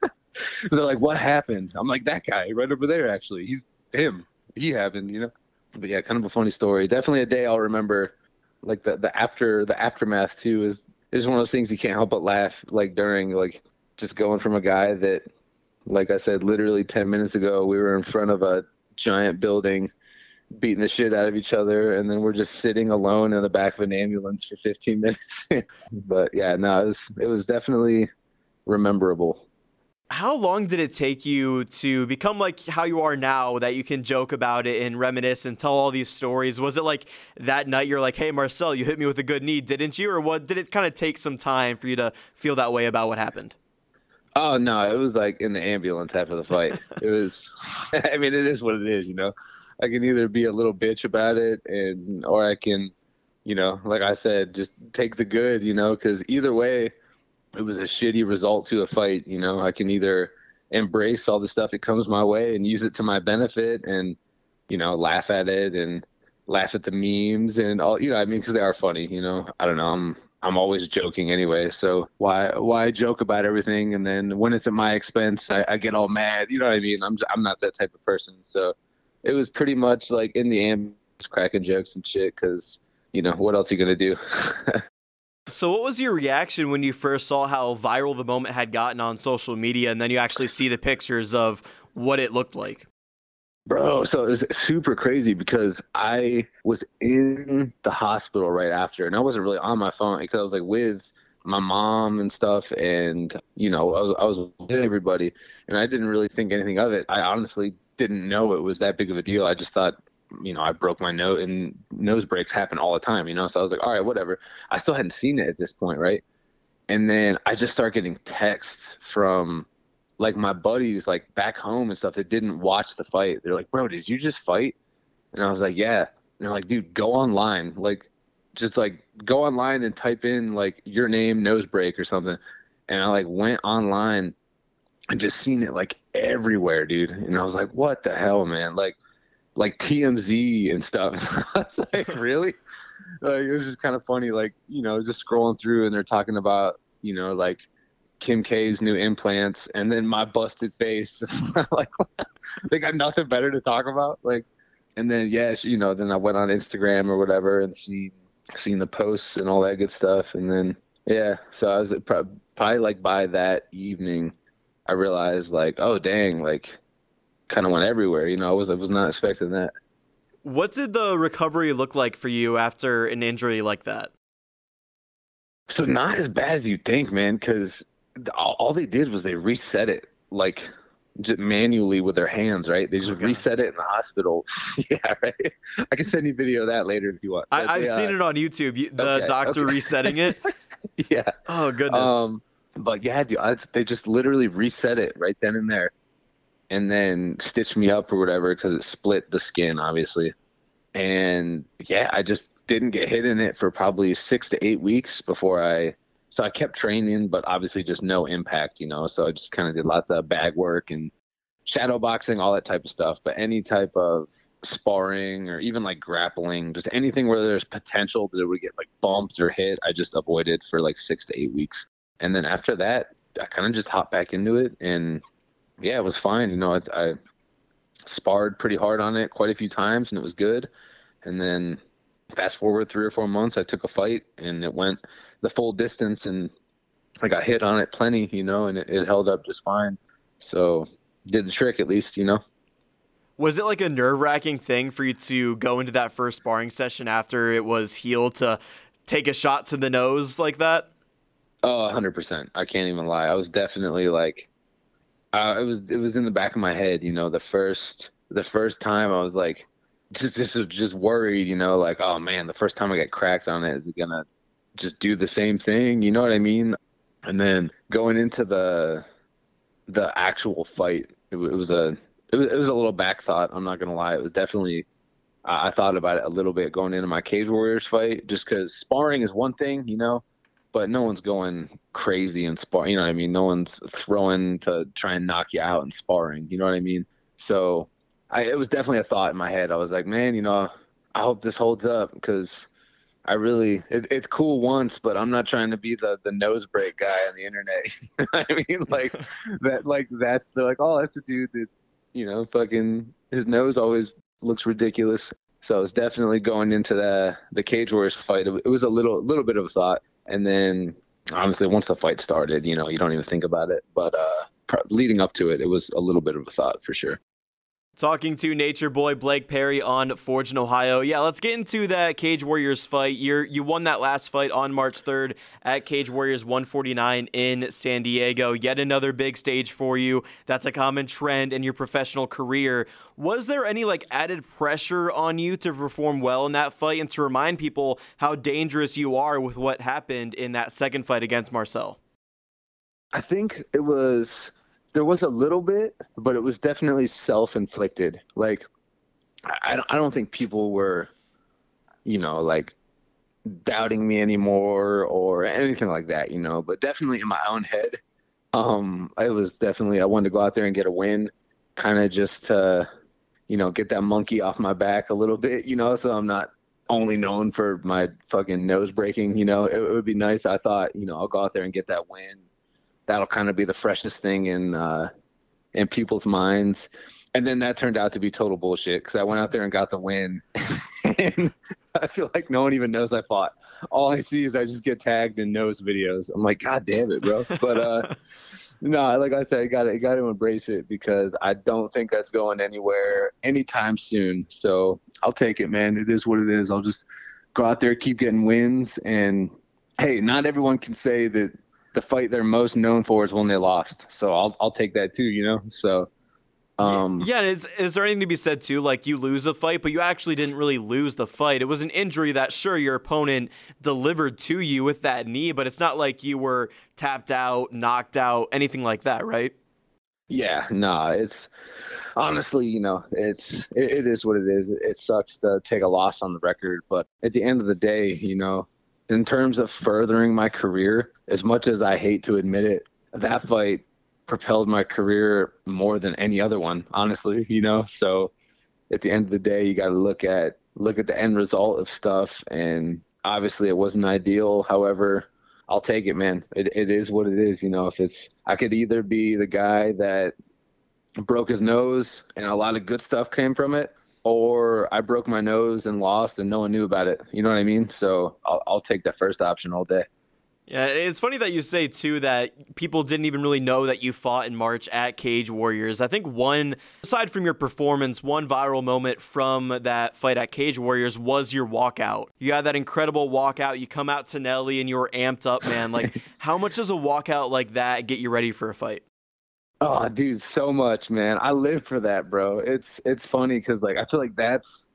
They're like what happened? I'm like that guy right over there actually. He's him. He happened you know? But yeah kind of a funny story. Definitely a day i'll remember like the, the after the aftermath too is is one of those things you can't help but laugh like during like just going from a guy that like i said literally 10 minutes ago we were in front of a giant building beating the shit out of each other and then we're just sitting alone in the back of an ambulance for 15 minutes. But yeah no it was it was definitely rememberable. How long did it take you to become like how you are now that you can joke about it and reminisce and tell all these stories? Was it like that night you're like hey marcel you hit me with a good knee didn't you? Or what did it kind of take some time for you to feel that way about what happened? Oh no it was like in the ambulance after the fight. It was i mean it is what it is you know I can either be a little bitch about it and or I can, you know, like I said, just take the good, you know, because either way, it was a shitty result to a fight. You know, I can either embrace all the stuff that comes my way and use it to my benefit, and you know, laugh at it and laugh at the memes and all. You know, I mean, because they are funny. You know, I don't know. I'm I'm always joking anyway. So why why joke about everything and then when it's at my expense, I, I get all mad. You know what I mean? I'm I'm not that type of person. So it was pretty much like in the ambulance cracking jokes and shit because you know what else are you gonna do? So what was your reaction when you first saw how viral the moment had gotten on social media and then you actually see the pictures of what it looked like? Bro so it was super crazy because i was in the hospital right after and i wasn't really on my phone because i was like with my mom and stuff and you know i was, I was with everybody and i didn't really think anything of it. I honestly didn't know it was that big of a deal. I just thought, you know, I broke my nose and nose breaks happen all the time, you know? So I was like, all right, whatever. I still hadn't seen it at this point, right? And then I just start getting texts from like my buddies like back home and stuff that didn't watch the fight. They're like, bro, did you just fight? And I was like, yeah. And they're like, dude, go online. Like, just like go online and type in like your name, nose break or something. And I like went online and just seen it like everywhere, dude. And I was like, what the hell, man? Like, like TMZ and stuff. I was like, really? Like, it was just kind of funny. Like, you know, just scrolling through and they're talking about, you know, like Kim K's new implants and then my busted face. like, they got nothing better to talk about. Like, and then, yeah, you know, then I went on Instagram or whatever and seen, seen the posts and all that good stuff. And then, yeah, so I was probably like by that evening, I realized like, oh dang, like kind of went everywhere. You know, I was I was not expecting that. What did the recovery look like for you after an injury like that? So not as bad as you think, man. Because all they did was they reset it like manually with their hands, right? They just okay. reset it in the hospital. yeah, right. I can send you video of that later if you want. I, have seen uh, it on YouTube. The okay, doctor okay. resetting it. yeah. Oh goodness. Um, but yeah, dude, I, they just literally reset it right then and there, and then stitched me up or whatever because it split the skin, obviously. And yeah, I just didn't get hit in it for probably six to eight weeks before I. So I kept training, but obviously just no impact, you know. So I just kind of did lots of bag work and shadow boxing, all that type of stuff. But any type of sparring or even like grappling, just anything where there's potential that it would get like bumped or hit, I just avoided for like six to eight weeks and then after that, I kind of just hopped back into it, and yeah, it was fine. You know, I, I sparred pretty hard on it quite a few times, and it was good. And then fast forward three or four months, I took a fight, and it went the full distance, and I got hit on it plenty, you know, and it, it held up just fine. So did the trick at least, you know. Was it like a nerve wracking thing for you to go into that first sparring session after it was healed to take a shot to the nose like that? Oh, hundred percent. I can't even lie. I was definitely like, uh, it was it was in the back of my head. You know, the first the first time I was like, just just just worried. You know, like oh man, the first time I get cracked on it, is it gonna just do the same thing? You know what I mean? And then going into the the actual fight, it, it was a it was, it was a little back thought. I'm not gonna lie. It was definitely I thought about it a little bit going into my Cage Warriors fight, just because sparring is one thing, you know, but no one's going crazy and spar. You know what I mean? No one's throwing to try and knock you out and sparring. You know what I mean? So I, it was definitely a thought in my head. I was like, man, you know, I hope this holds up because I really it, it's cool once, but I'm not trying to be the the nose break guy on the internet. you know I mean, like that, like that's they're like, oh, that's the dude that you know, fucking his nose always looks ridiculous. So it's definitely going into the the Cage Warriors fight. It was a little little bit of a thought, and then honestly, once the fight started, you know, you don't even think about it. But uh, leading up to it, it was a little bit of a thought for sure. Talking to Nature Boy Blake Perry on Forged in Ohio. Yeah, let's get into that Cage Warriors fight. You you won that last fight on March 3rd at Cage Warriors 149 in San Diego. Yet another big stage for you. That's a common trend in your professional career. Was there any like added pressure on you to perform well in that fight and to remind people how dangerous you are with what happened in that second fight against Marcel? I think it was there was a little bit, but it was definitely self inflicted. Like, I, I don't think people were, you know, like doubting me anymore or anything like that, you know, but definitely in my own head. Um, I was definitely, I wanted to go out there and get a win, kind of just to, you know, get that monkey off my back a little bit, you know, so I'm not only known for my fucking nose breaking, you know, it, it would be nice. I thought, you know, I'll go out there and get that win that'll kind of be the freshest thing in uh, in people's minds. And then that turned out to be total bullshit because I went out there and got the win. and I feel like no one even knows I fought. All I see is I just get tagged in nose videos. I'm like, God damn it, bro. But uh, no, like I said, you got to got to embrace it because I don't think that's going anywhere anytime soon. So I'll take it, man. It is what it is. I'll just go out there, keep getting wins, and hey, not everyone can say that the fight they're most known for is when they lost. So I'll I'll take that too, you know. So um, yeah, is is there anything to be said too? Like you lose a fight, but you actually didn't really lose the fight. It was an injury that sure your opponent delivered to you with that knee, but it's not like you were tapped out, knocked out, anything like that, right? Yeah, no, nah, it's honestly, you know, it's it, it is what it is. It sucks to take a loss on the record, but at the end of the day, you know, in terms of furthering my career, as much as I hate to admit it, that fight propelled my career more than any other one, honestly, you know? So at the end of the day, you got to look at look at the end result of stuff and obviously it wasn't ideal. However, I'll take it, man. It it is what it is, you know, if it's I could either be the guy that broke his nose and a lot of good stuff came from it or I broke my nose and lost and no one knew about it. You know what I mean? So I'll, I'll take that first option all day. Yeah, it's funny that you say too that people didn't even really know that you fought in March at Cage Warriors. I think one, aside from your performance, one viral moment from that fight at Cage Warriors was your walkout. You had that incredible walkout. You come out to Nelly and you were amped up, man. Like, how much does a walkout like that get you ready for a fight? Oh, dude, so much, man. I live for that, bro. It's it's funny because like I feel like that's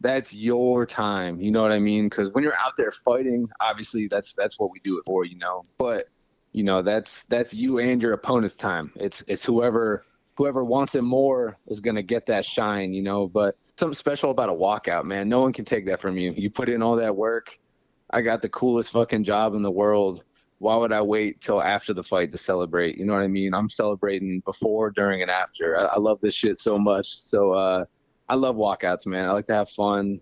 that's your time. You know what I mean? Because when you're out there fighting, obviously that's that's what we do it for, you know. But you know that's that's you and your opponent's time. It's it's whoever whoever wants it more is gonna get that shine, you know. But something special about a walkout, man. No one can take that from you. You put in all that work. I got the coolest fucking job in the world why would I wait till after the fight to celebrate? You know what I mean? I'm celebrating before, during, and after. I, I love this shit so much. So uh, I love walkouts, man. I like to have fun.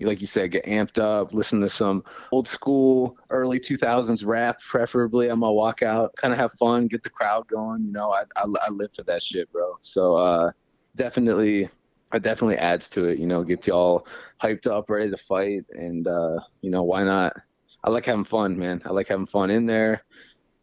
Like you said, get amped up, listen to some old school, early 2000s rap, preferably on my walkout. Kind of have fun, get the crowd going. You know, I, I, I live for that shit, bro. So uh, definitely, it definitely adds to it. You know, gets you all hyped up, ready to fight, and uh, you know, why not? I like having fun, man. I like having fun in there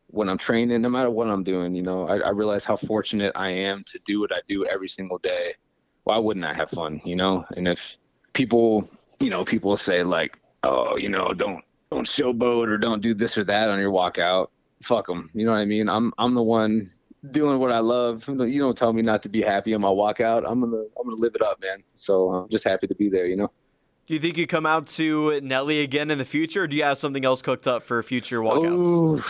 when I'm training, no matter what I'm doing. You know, I, I realize how fortunate I am to do what I do every single day. Why wouldn't I have fun? You know, and if people, you know, people say like, oh, you know, don't don't showboat or don't do this or that on your walkout. Fuck them. You know what I mean? I'm I'm the one doing what I love. You don't tell me not to be happy on my walkout. I'm gonna I'm gonna live it up, man. So I'm just happy to be there. You know. Do you think you come out to Nelly again in the future, or do you have something else cooked up for future walkouts? Ooh,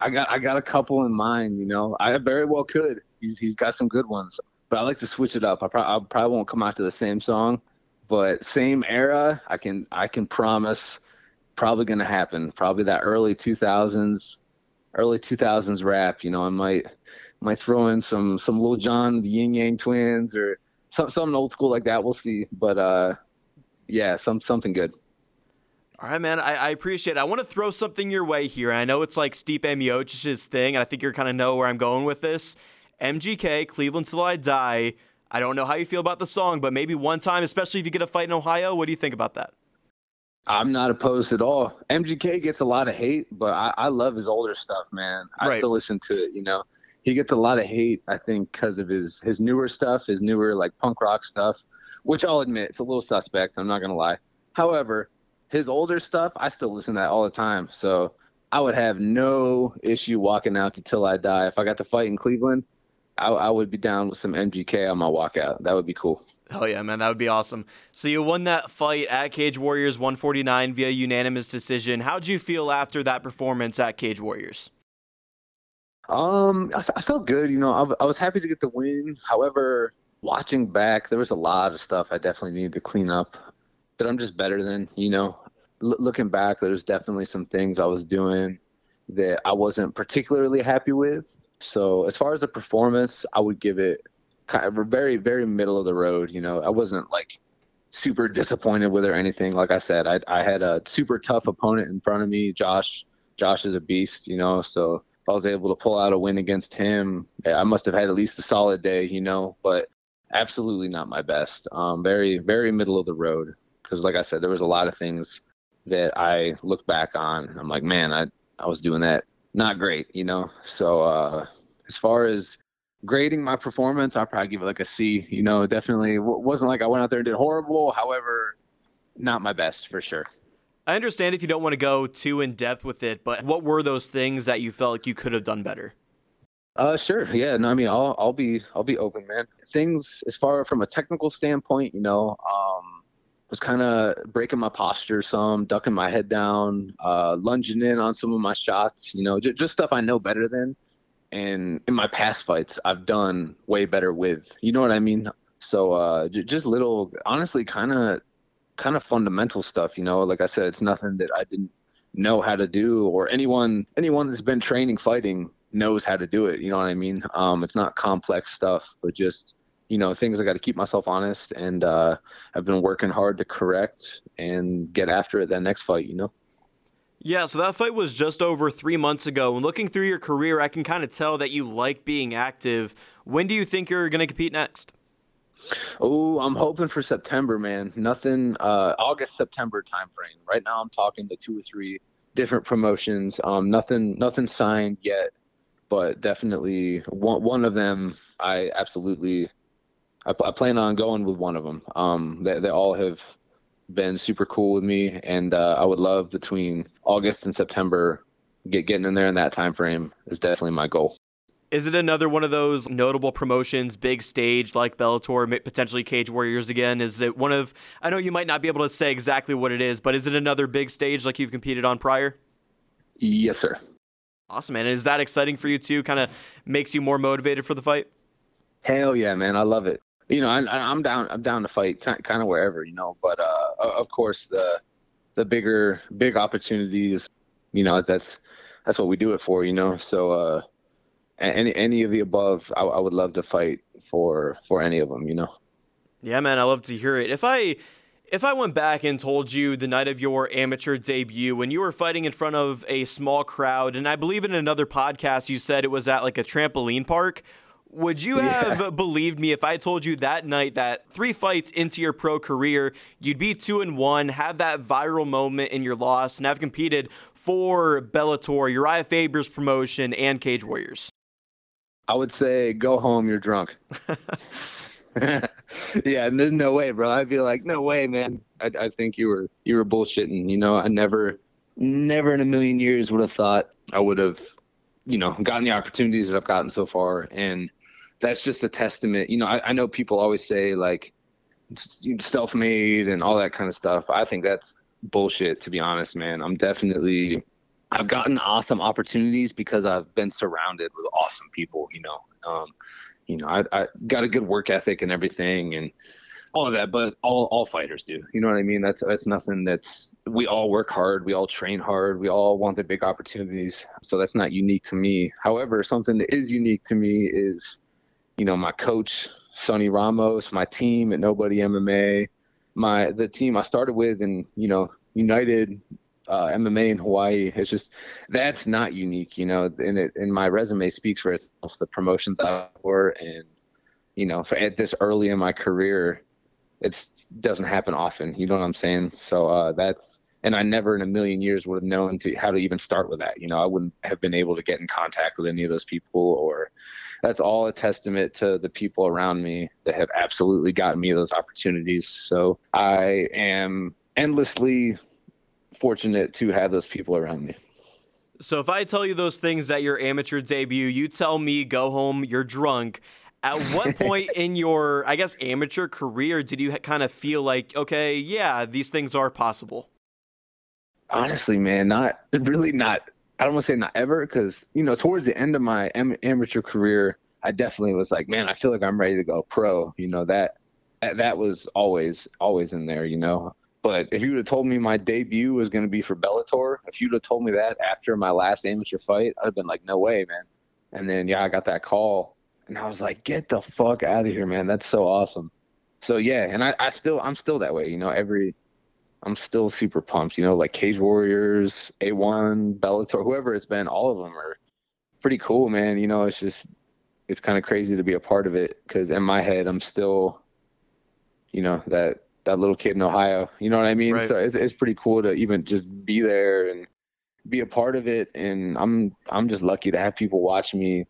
I got I got a couple in mind. You know, I very well could. He's he's got some good ones, but I like to switch it up. I, pro- I probably won't come out to the same song, but same era. I can I can promise probably going to happen. Probably that early 2000s, early 2000s rap. You know, I might might throw in some some Lil Jon, the Ying Yang Twins, or some something old school like that. We'll see. But uh, yeah, some something good. All right, man. I, I, appreciate it. I want to throw something your way here. I know it's like Stipe Miocic's thing, and I think you kind of know where I'm going with this. MGK, Cleveland Till I Die. I don't know how you feel about the song, but maybe one time, especially if you get a fight in Ohio, what do you think about that? I'm not opposed at all. MGK gets a lot of hate, but I, I love his older stuff, man. I right. still listen to it. You know, he gets a lot of hate, I think, because of his his newer stuff, his newer like punk rock stuff, which I'll admit it's a little suspect. I'm not gonna lie. However, his older stuff, I still listen to that all the time. So I would have no issue walking out to Till I Die. If I got to fight in Cleveland, I, I, would be down with some MGK on my walkout. That would be cool. Hell yeah, man. That would be awesome. So you won that fight at Cage Warriors 149 via unanimous decision. How'd you feel after that performance at Cage Warriors? Um, I, I felt good. You know, I, I was happy to get the win. However, watching back, there was a lot of stuff I definitely needed to clean up that I'm just better than. You know, L- looking back, there's definitely some things I was doing that I wasn't particularly happy with. So as far as the performance, I would give it kind of very, very middle of the road. You know, I wasn't like super disappointed with it or anything. Like I said, I, I had a super tough opponent in front of me. Josh, Josh is a beast, you know. So I was able to pull out a win against him, I must have had at least a solid day, you know. But absolutely not my best. Um, very, very middle of the road. Because like I said, there was a lot of things that I look back on. I'm like, man, I I was doing that not great, you know. So uh, as far as grading my performance, I'll probably give it like a C. You know, definitely wasn't like I went out there and did horrible. However, not my best for sure. I understand if you don't want to go too in depth with it, but what were those things that you felt like you could have done better? Uh, sure. Yeah. No, I mean, I'll I'll be I'll be open, man. Things as far from a technical standpoint, you know, um, was kind of breaking my posture some, ducking my head down, uh, lunging in on some of my shots, you know, j- just stuff I know better than. And in my past fights, I've done way better with, you know what I mean? So uh, j- just little, honestly, kind of, kind of fundamental stuff, you know. Like I said, it's nothing that I didn't know how to do, or anyone, anyone that's been training fighting knows how to do it. You know what I mean? Um, it's not complex stuff, but just you know things I got to keep myself honest, and uh, I've been working hard to correct and get after it that next fight. You know. Yeah, so that fight was just over three months ago. And looking through your career, I can kind of tell that you like being active. When do you think you're going to compete next? Oh, I'm hoping for September, man. Nothing, uh, August, September timeframe. Right now, I'm talking to two or three different promotions. Um, nothing, nothing signed yet, but definitely one one of them. I absolutely I, I, plan on going with one of them. Um, they, they all have been super cool with me, and uh, I would love between August and September get getting in there in that time frame is definitely my goal. Is it another one of those notable promotions, big stage like Bellator, potentially Cage Warriors again? Is it one of? I know you might not be able to say exactly what it is, but is it another big stage like you've competed on prior? Yes, sir. Awesome, man. Is that exciting for you too? Kind of makes you more motivated for the fight? Hell yeah, man! I love it you know, I, am down. I'm down to fight kind, kind of wherever, you know. But uh, of course, the the bigger big opportunities, you know, that's that's what we do it for, you know. So uh, any any of the above, I, I would love to fight for for any of them, you know. Yeah, man, I love to hear it. If I if I went back and told you the night of your amateur debut when you were fighting in front of a small crowd, and I believe in another podcast you said it was at like a trampoline park, would you have yeah. believed me if I told you that night that three fights into your pro career, you'd be two and one, have that viral moment in your loss, and have competed for Bellator, Urijah Faber's promotion, and Cage Warriors? I would say go home, you're drunk. yeah, and there's no way, bro. I'd be like, no way, man. I, I think you were you were bullshitting. You know, I never, never in a million years would have thought I would have, you know, gotten the opportunities that I've gotten so far. And that's just a testament. You know, I, I know people always say like self-made and all that kind of stuff. I think that's bullshit, to be honest, man. I'm definitely I've gotten awesome opportunities because I've been surrounded with awesome people. You know, um, you know, I, I got a good work ethic and everything, and all of that, but all all fighters do. You know what I mean? That's that's nothing. That's we all work hard, we all train hard, we all want the big opportunities. So that's not unique to me. However, something that is unique to me is, you know, my coach Sonny Ramos, my team at Nobody MMA, my the team I started with, and you know, United uh, MMA in Hawaii. It's just that's not unique, you know. And it and my resume speaks for itself. The promotions I were, and you know, for, at this early in my career, it doesn't happen often. You know what I'm saying? So uh, that's and I never in a million years would have known to how to even start with that. You know, I wouldn't have been able to get in contact with any of those people or that's all a testament to the people around me that have absolutely gotten me those opportunities. So I am endlessly fortunate to have those people around me. So if I tell you those things at your amateur debut, you tell me go home, you're drunk. At what point in your, I guess, amateur career did you kind of feel like, okay, yeah, these things are possible? Honestly, man, not really not. I don't want to say not ever because, you know, towards the end of my am- amateur career, I definitely was like, man, I feel like I'm ready to go pro. You know, that that was always, always in there, you know. But if you would have told me my debut was going to be for Bellator, if you'd have told me that after my last amateur fight, I'd have been like, no way, man. And then, yeah, I got that call and I was like, get the fuck out of here, man. That's so awesome. So yeah, and I, I still I'm still that way, you know, every I'm still super pumped, you know, like Cage Warriors, A1, Bellator, whoever it's been, all of them are pretty cool, man. You know, it's just it's kind of crazy to be a part of it because in my head I'm still, you know, that that little kid in Ohio. You know what I mean? Right. So it's it's pretty cool to even just be there and be a part of it. And I'm I'm just lucky to have people watch me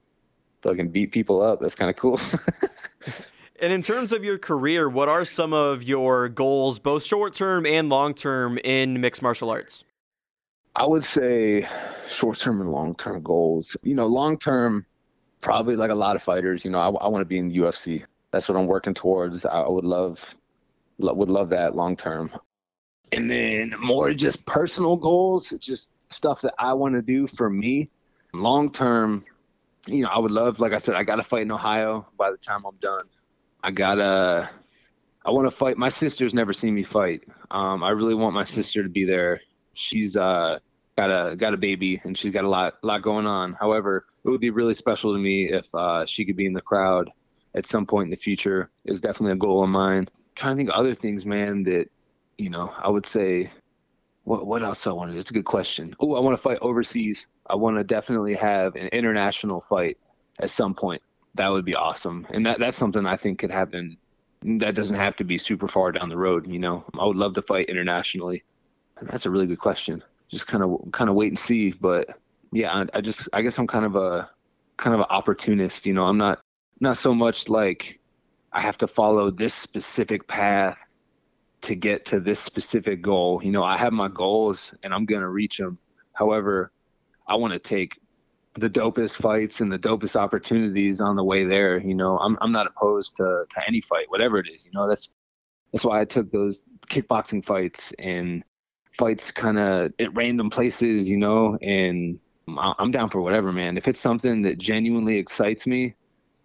fucking beat people up. That's kind of cool. and in terms of your career, what are some of your goals, both short term and long term, in mixed martial arts? I would say short term and long term goals. You know, long term, probably like a lot of fighters. You know, I, I want to be in the UFC. That's what I'm working towards. I would love, would love that long term. And then more just personal goals, just stuff that I want to do for me. Long term, you know, I would love, like I said, I got to fight in Ohio by the time I'm done. I gotta, I want to fight. My sister's never seen me fight. Um, I really want my sister to be there. She's uh, got a got a baby and she's got a lot lot going on. However, it would be really special to me if uh, she could be in the crowd at some point in the future. Is definitely a goal of mine. Trying to think of other things, man. That you know, I would say. What what else I wanted? It's a good question. Oh, I want to fight overseas. I want to definitely have an international fight at some point. That would be awesome, and that that's something I think could happen. That doesn't have to be super far down the road. You know, I would love to fight internationally. That's a really good question. Just kind of kind of wait and see. But yeah, I, I just I guess I'm kind of a kind of an opportunist. You know, I'm not not so much like I have to follow this specific path to get to this specific goal. You know, I have my goals and I'm going to reach them. However, I want to take the dopest fights and the dopest opportunities on the way there. You know, I'm I'm not opposed to to any fight, whatever it is. You know, that's that's why I took those kickboxing fights and fights kind of at random places. You know, and I'm down for whatever, man. If it's something that genuinely excites me,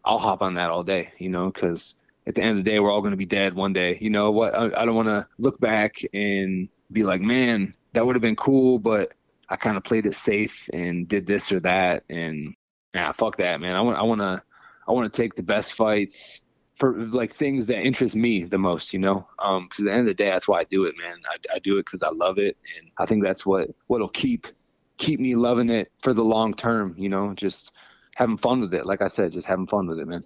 I'll hop on that all day. You know, because at the end of the day, we're all going to be dead one day. You know what? I, I don't want to look back and be like, man, that would have been cool, but I kind of played it safe and did this or that, and yeah, fuck that, man. I want I want to I want to take the best fights for like things that interest me the most, you know. Um, because at the end of the day, that's why I do it, man. I, I do it because I love it, and I think that's what what'll keep keep me loving it for the long term. You know, just having fun with it. Like I said, just having fun with it, man.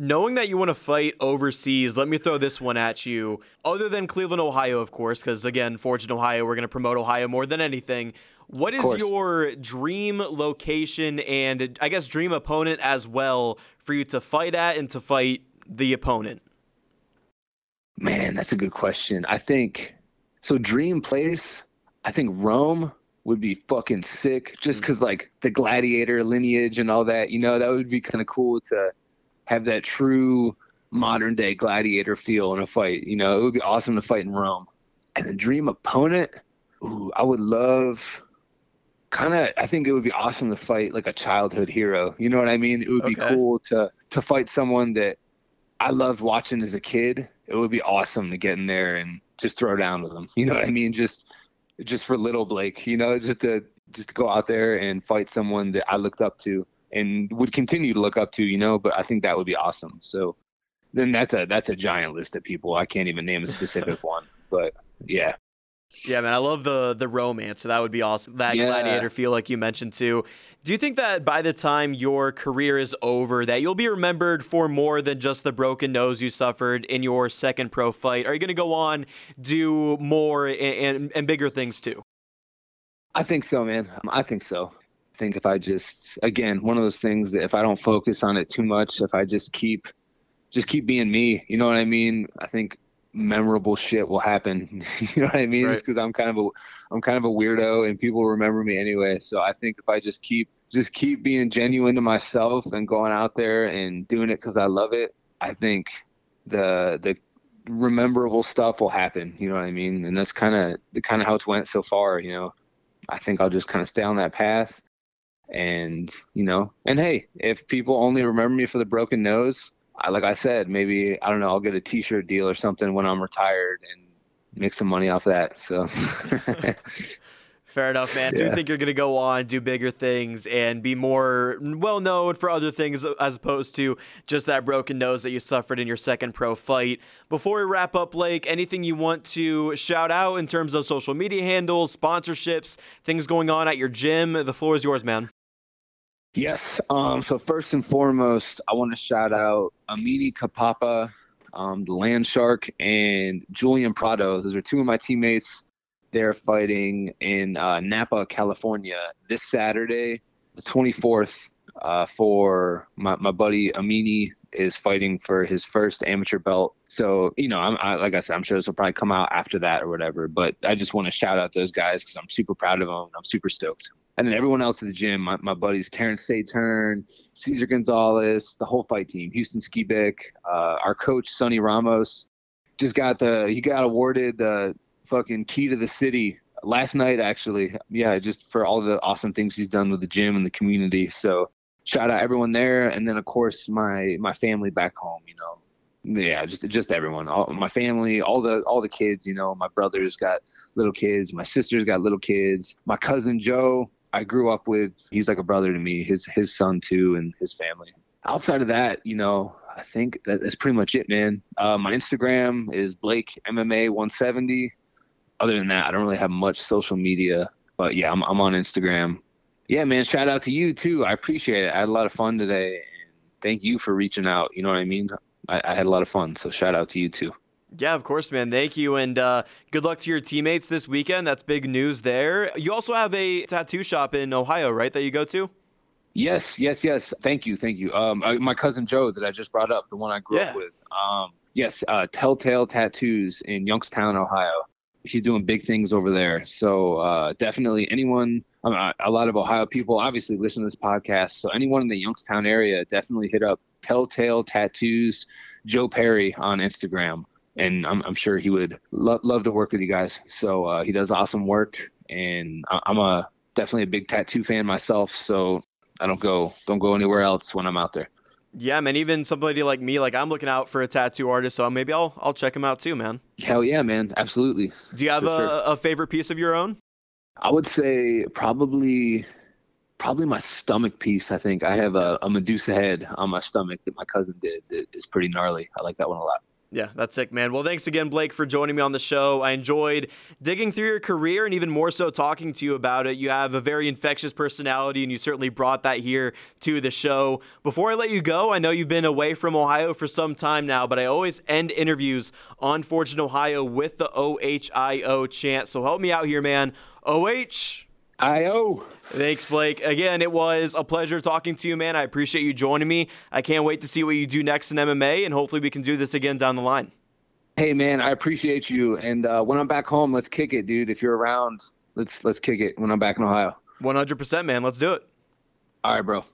Knowing that you want to fight overseas, let me throw this one at you. Other than Cleveland, Ohio, of course, because again, in Ohio, we're going to promote Ohio more than anything. What is your dream location and I guess dream opponent as well for you to fight at and to fight the opponent? Man, that's a good question. I think so. Dream place, I think Rome would be fucking sick just because, mm. like, the gladiator lineage and all that, you know, that would be kind of cool to have that true modern day gladiator feel in a fight. You know, it would be awesome to fight in Rome. And the dream opponent, ooh, I would love kind of I think it would be awesome to fight like a childhood hero. You know what I mean? It would okay. be cool to to fight someone that I loved watching as a kid it would be awesome to get in there and just throw down with them. You know what I mean? Just just for little Blake, you know, just to just to go out there and fight someone that I looked up to and would continue to look up to, you know, but I think that would be awesome. So then that's a that's a giant list of people. I can't even name a specific one, but yeah. Yeah, man, I love the the romance. So that would be awesome. That yeah. gladiator feel, like you mentioned too. Do you think that by the time your career is over, that you'll be remembered for more than just the broken nose you suffered in your second pro fight? Are you going to go on do more and, and, and bigger things too? I think so, man. I think so. I think if I just again one of those things that if I don't focus on it too much, if I just keep just keep being me, you know what I mean? I think memorable shit will happen. you know what I mean? Right. Just because I'm kind of a I'm kind of a weirdo and people remember me anyway. So I think if I just keep just keep being genuine to myself and going out there and doing it because I love it, I think the the rememberable stuff will happen. You know what I mean? And that's kind of the kind of how it's went so far. You know, I think I'll just kind of stay on that path. And you know, and hey, if people only remember me for the broken nose, I, like I said, maybe I don't know. I'll get a T-shirt deal or something when I'm retired and make some money off that. So. Fair enough, man. Yeah. Do you think you're going to go on, do bigger things, and be more well known for other things as opposed to just that broken nose that you suffered in your second pro fight? Before we wrap up, Blake, anything you want to shout out in terms of social media handles, sponsorships, things going on at your gym? The floor is yours, man. Yes. Um, so first and foremost, I want to shout out Amini Kapapa, um, the Land Shark, and Julian Prado. Those are two of my teammates. They're fighting in uh, Napa, California this Saturday, the 24th, uh, for my, my buddy Amini is fighting for his first amateur belt. So, you know, I'm I, like I said, I'm sure this will probably come out after that or whatever. But I just want to shout out those guys because I'm super proud of them. I'm super stoked and then everyone else at the gym, my, my buddies Terrence Saturn, Cesar Gonzalez, the whole fight team, Houston Skibic, uh, our coach Sonny Ramos, just got the he got awarded the fucking key to the city last night actually. Yeah, just for all the awesome things he's done with the gym and the community. So shout out everyone there, and then of course my my family back home. You know, yeah just just everyone all my family all the all the kids you know my brother's got little kids my sister's got little kids my cousin joe I grew up with. He's like a brother to me. His his son too, and his family. Outside of that, you know, I think that, that's pretty much it, man. Uh, my Instagram is Blake MMA 170. Other than that, I don't really have much social media, but yeah, I'm I'm on Instagram. Yeah, man. Shout out to you too. I appreciate it. I had a lot of fun today, and thank you for reaching out. You know what I mean? I, I had a lot of fun, so shout out to you too. Yeah, of course, man. Thank you. And uh, good luck to your teammates this weekend. That's big news there. You also have a tattoo shop in Ohio, right, that you go to? Yes, yes, yes. Thank you, thank you. Um, uh, my cousin Joe that I just brought up, the one I grew yeah. up with. Um, yes, uh, Telltale Tattoos in Youngstown, Ohio. He's doing big things over there. So uh, definitely, anyone, um, a lot of Ohio people obviously listen to this podcast. So anyone in the Youngstown area, definitely hit up Telltale Tattoos, Joe Perry on Instagram and I'm, I'm sure he would lo- love to work with you guys. So uh, he does awesome work, and I'm a definitely a big tattoo fan myself. So I don't go don't go anywhere else when I'm out there. Yeah, man. Even somebody like me, like I'm looking out for a tattoo artist, so maybe I'll I'll check him out too, man. Hell yeah, man! Absolutely. Do you have a, sure. a favorite piece of your own? I would say probably probably my stomach piece. I think I have a, a Medusa head on my stomach that my cousin did that is pretty gnarly. I like that one a lot. Yeah, that's sick, man. Well, thanks again, Blake, for joining me on the show. I enjoyed digging through your career and even more so talking to you about it. You have a very infectious personality, and you certainly brought that here to the show. Before I let you go, I know you've been away from Ohio for some time now, but I always end interviews on in Ohio with the OHIO chant. So help me out here, man. OH. IO. Thanks, Blake. Again, it was a pleasure talking to you, man. I appreciate you joining me. I can't wait to see what you do next in MMA, and hopefully we can do this again down the line. Hey, man, I appreciate you. And uh, when I'm back home, let's kick it, dude. If you're around, let's let's kick it when I'm back in Ohio. 100%, man. Let's do it. All right, bro.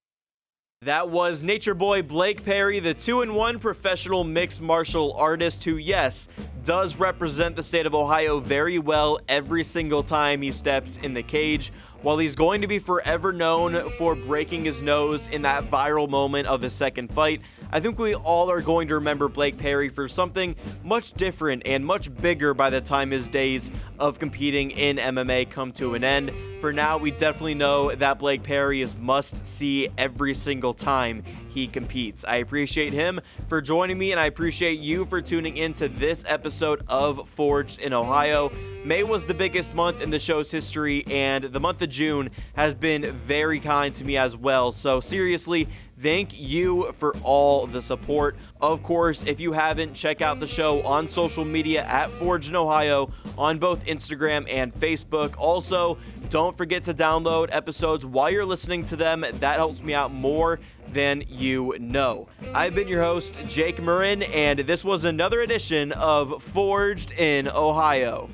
That was Nature Boy Blake Perry, the two in one professional mixed martial artist who, yes, does represent the state of Ohio very well every single time he steps in the cage. While he's going to be forever known for breaking his nose in that viral moment of his second fight, I think we all are going to remember Blake Perry for something much different and much bigger by the time his days of competing in MMA come to an end. For now, we definitely know that Blake Perry is must see every single time he competes. I appreciate him for joining me, and I appreciate you for tuning into this episode of Forged in Ohio. May was the biggest month in the show's history, and the month of June has been very kind to me as well. So, seriously, Thank you for all the support. Of course, if you haven't, check out the show on social media at Forged in Ohio on both Instagram and Facebook. Also, don't forget to download episodes while you're listening to them. That helps me out more than you know. I've been your host, Jake Murren, and this was another edition of Forged in Ohio.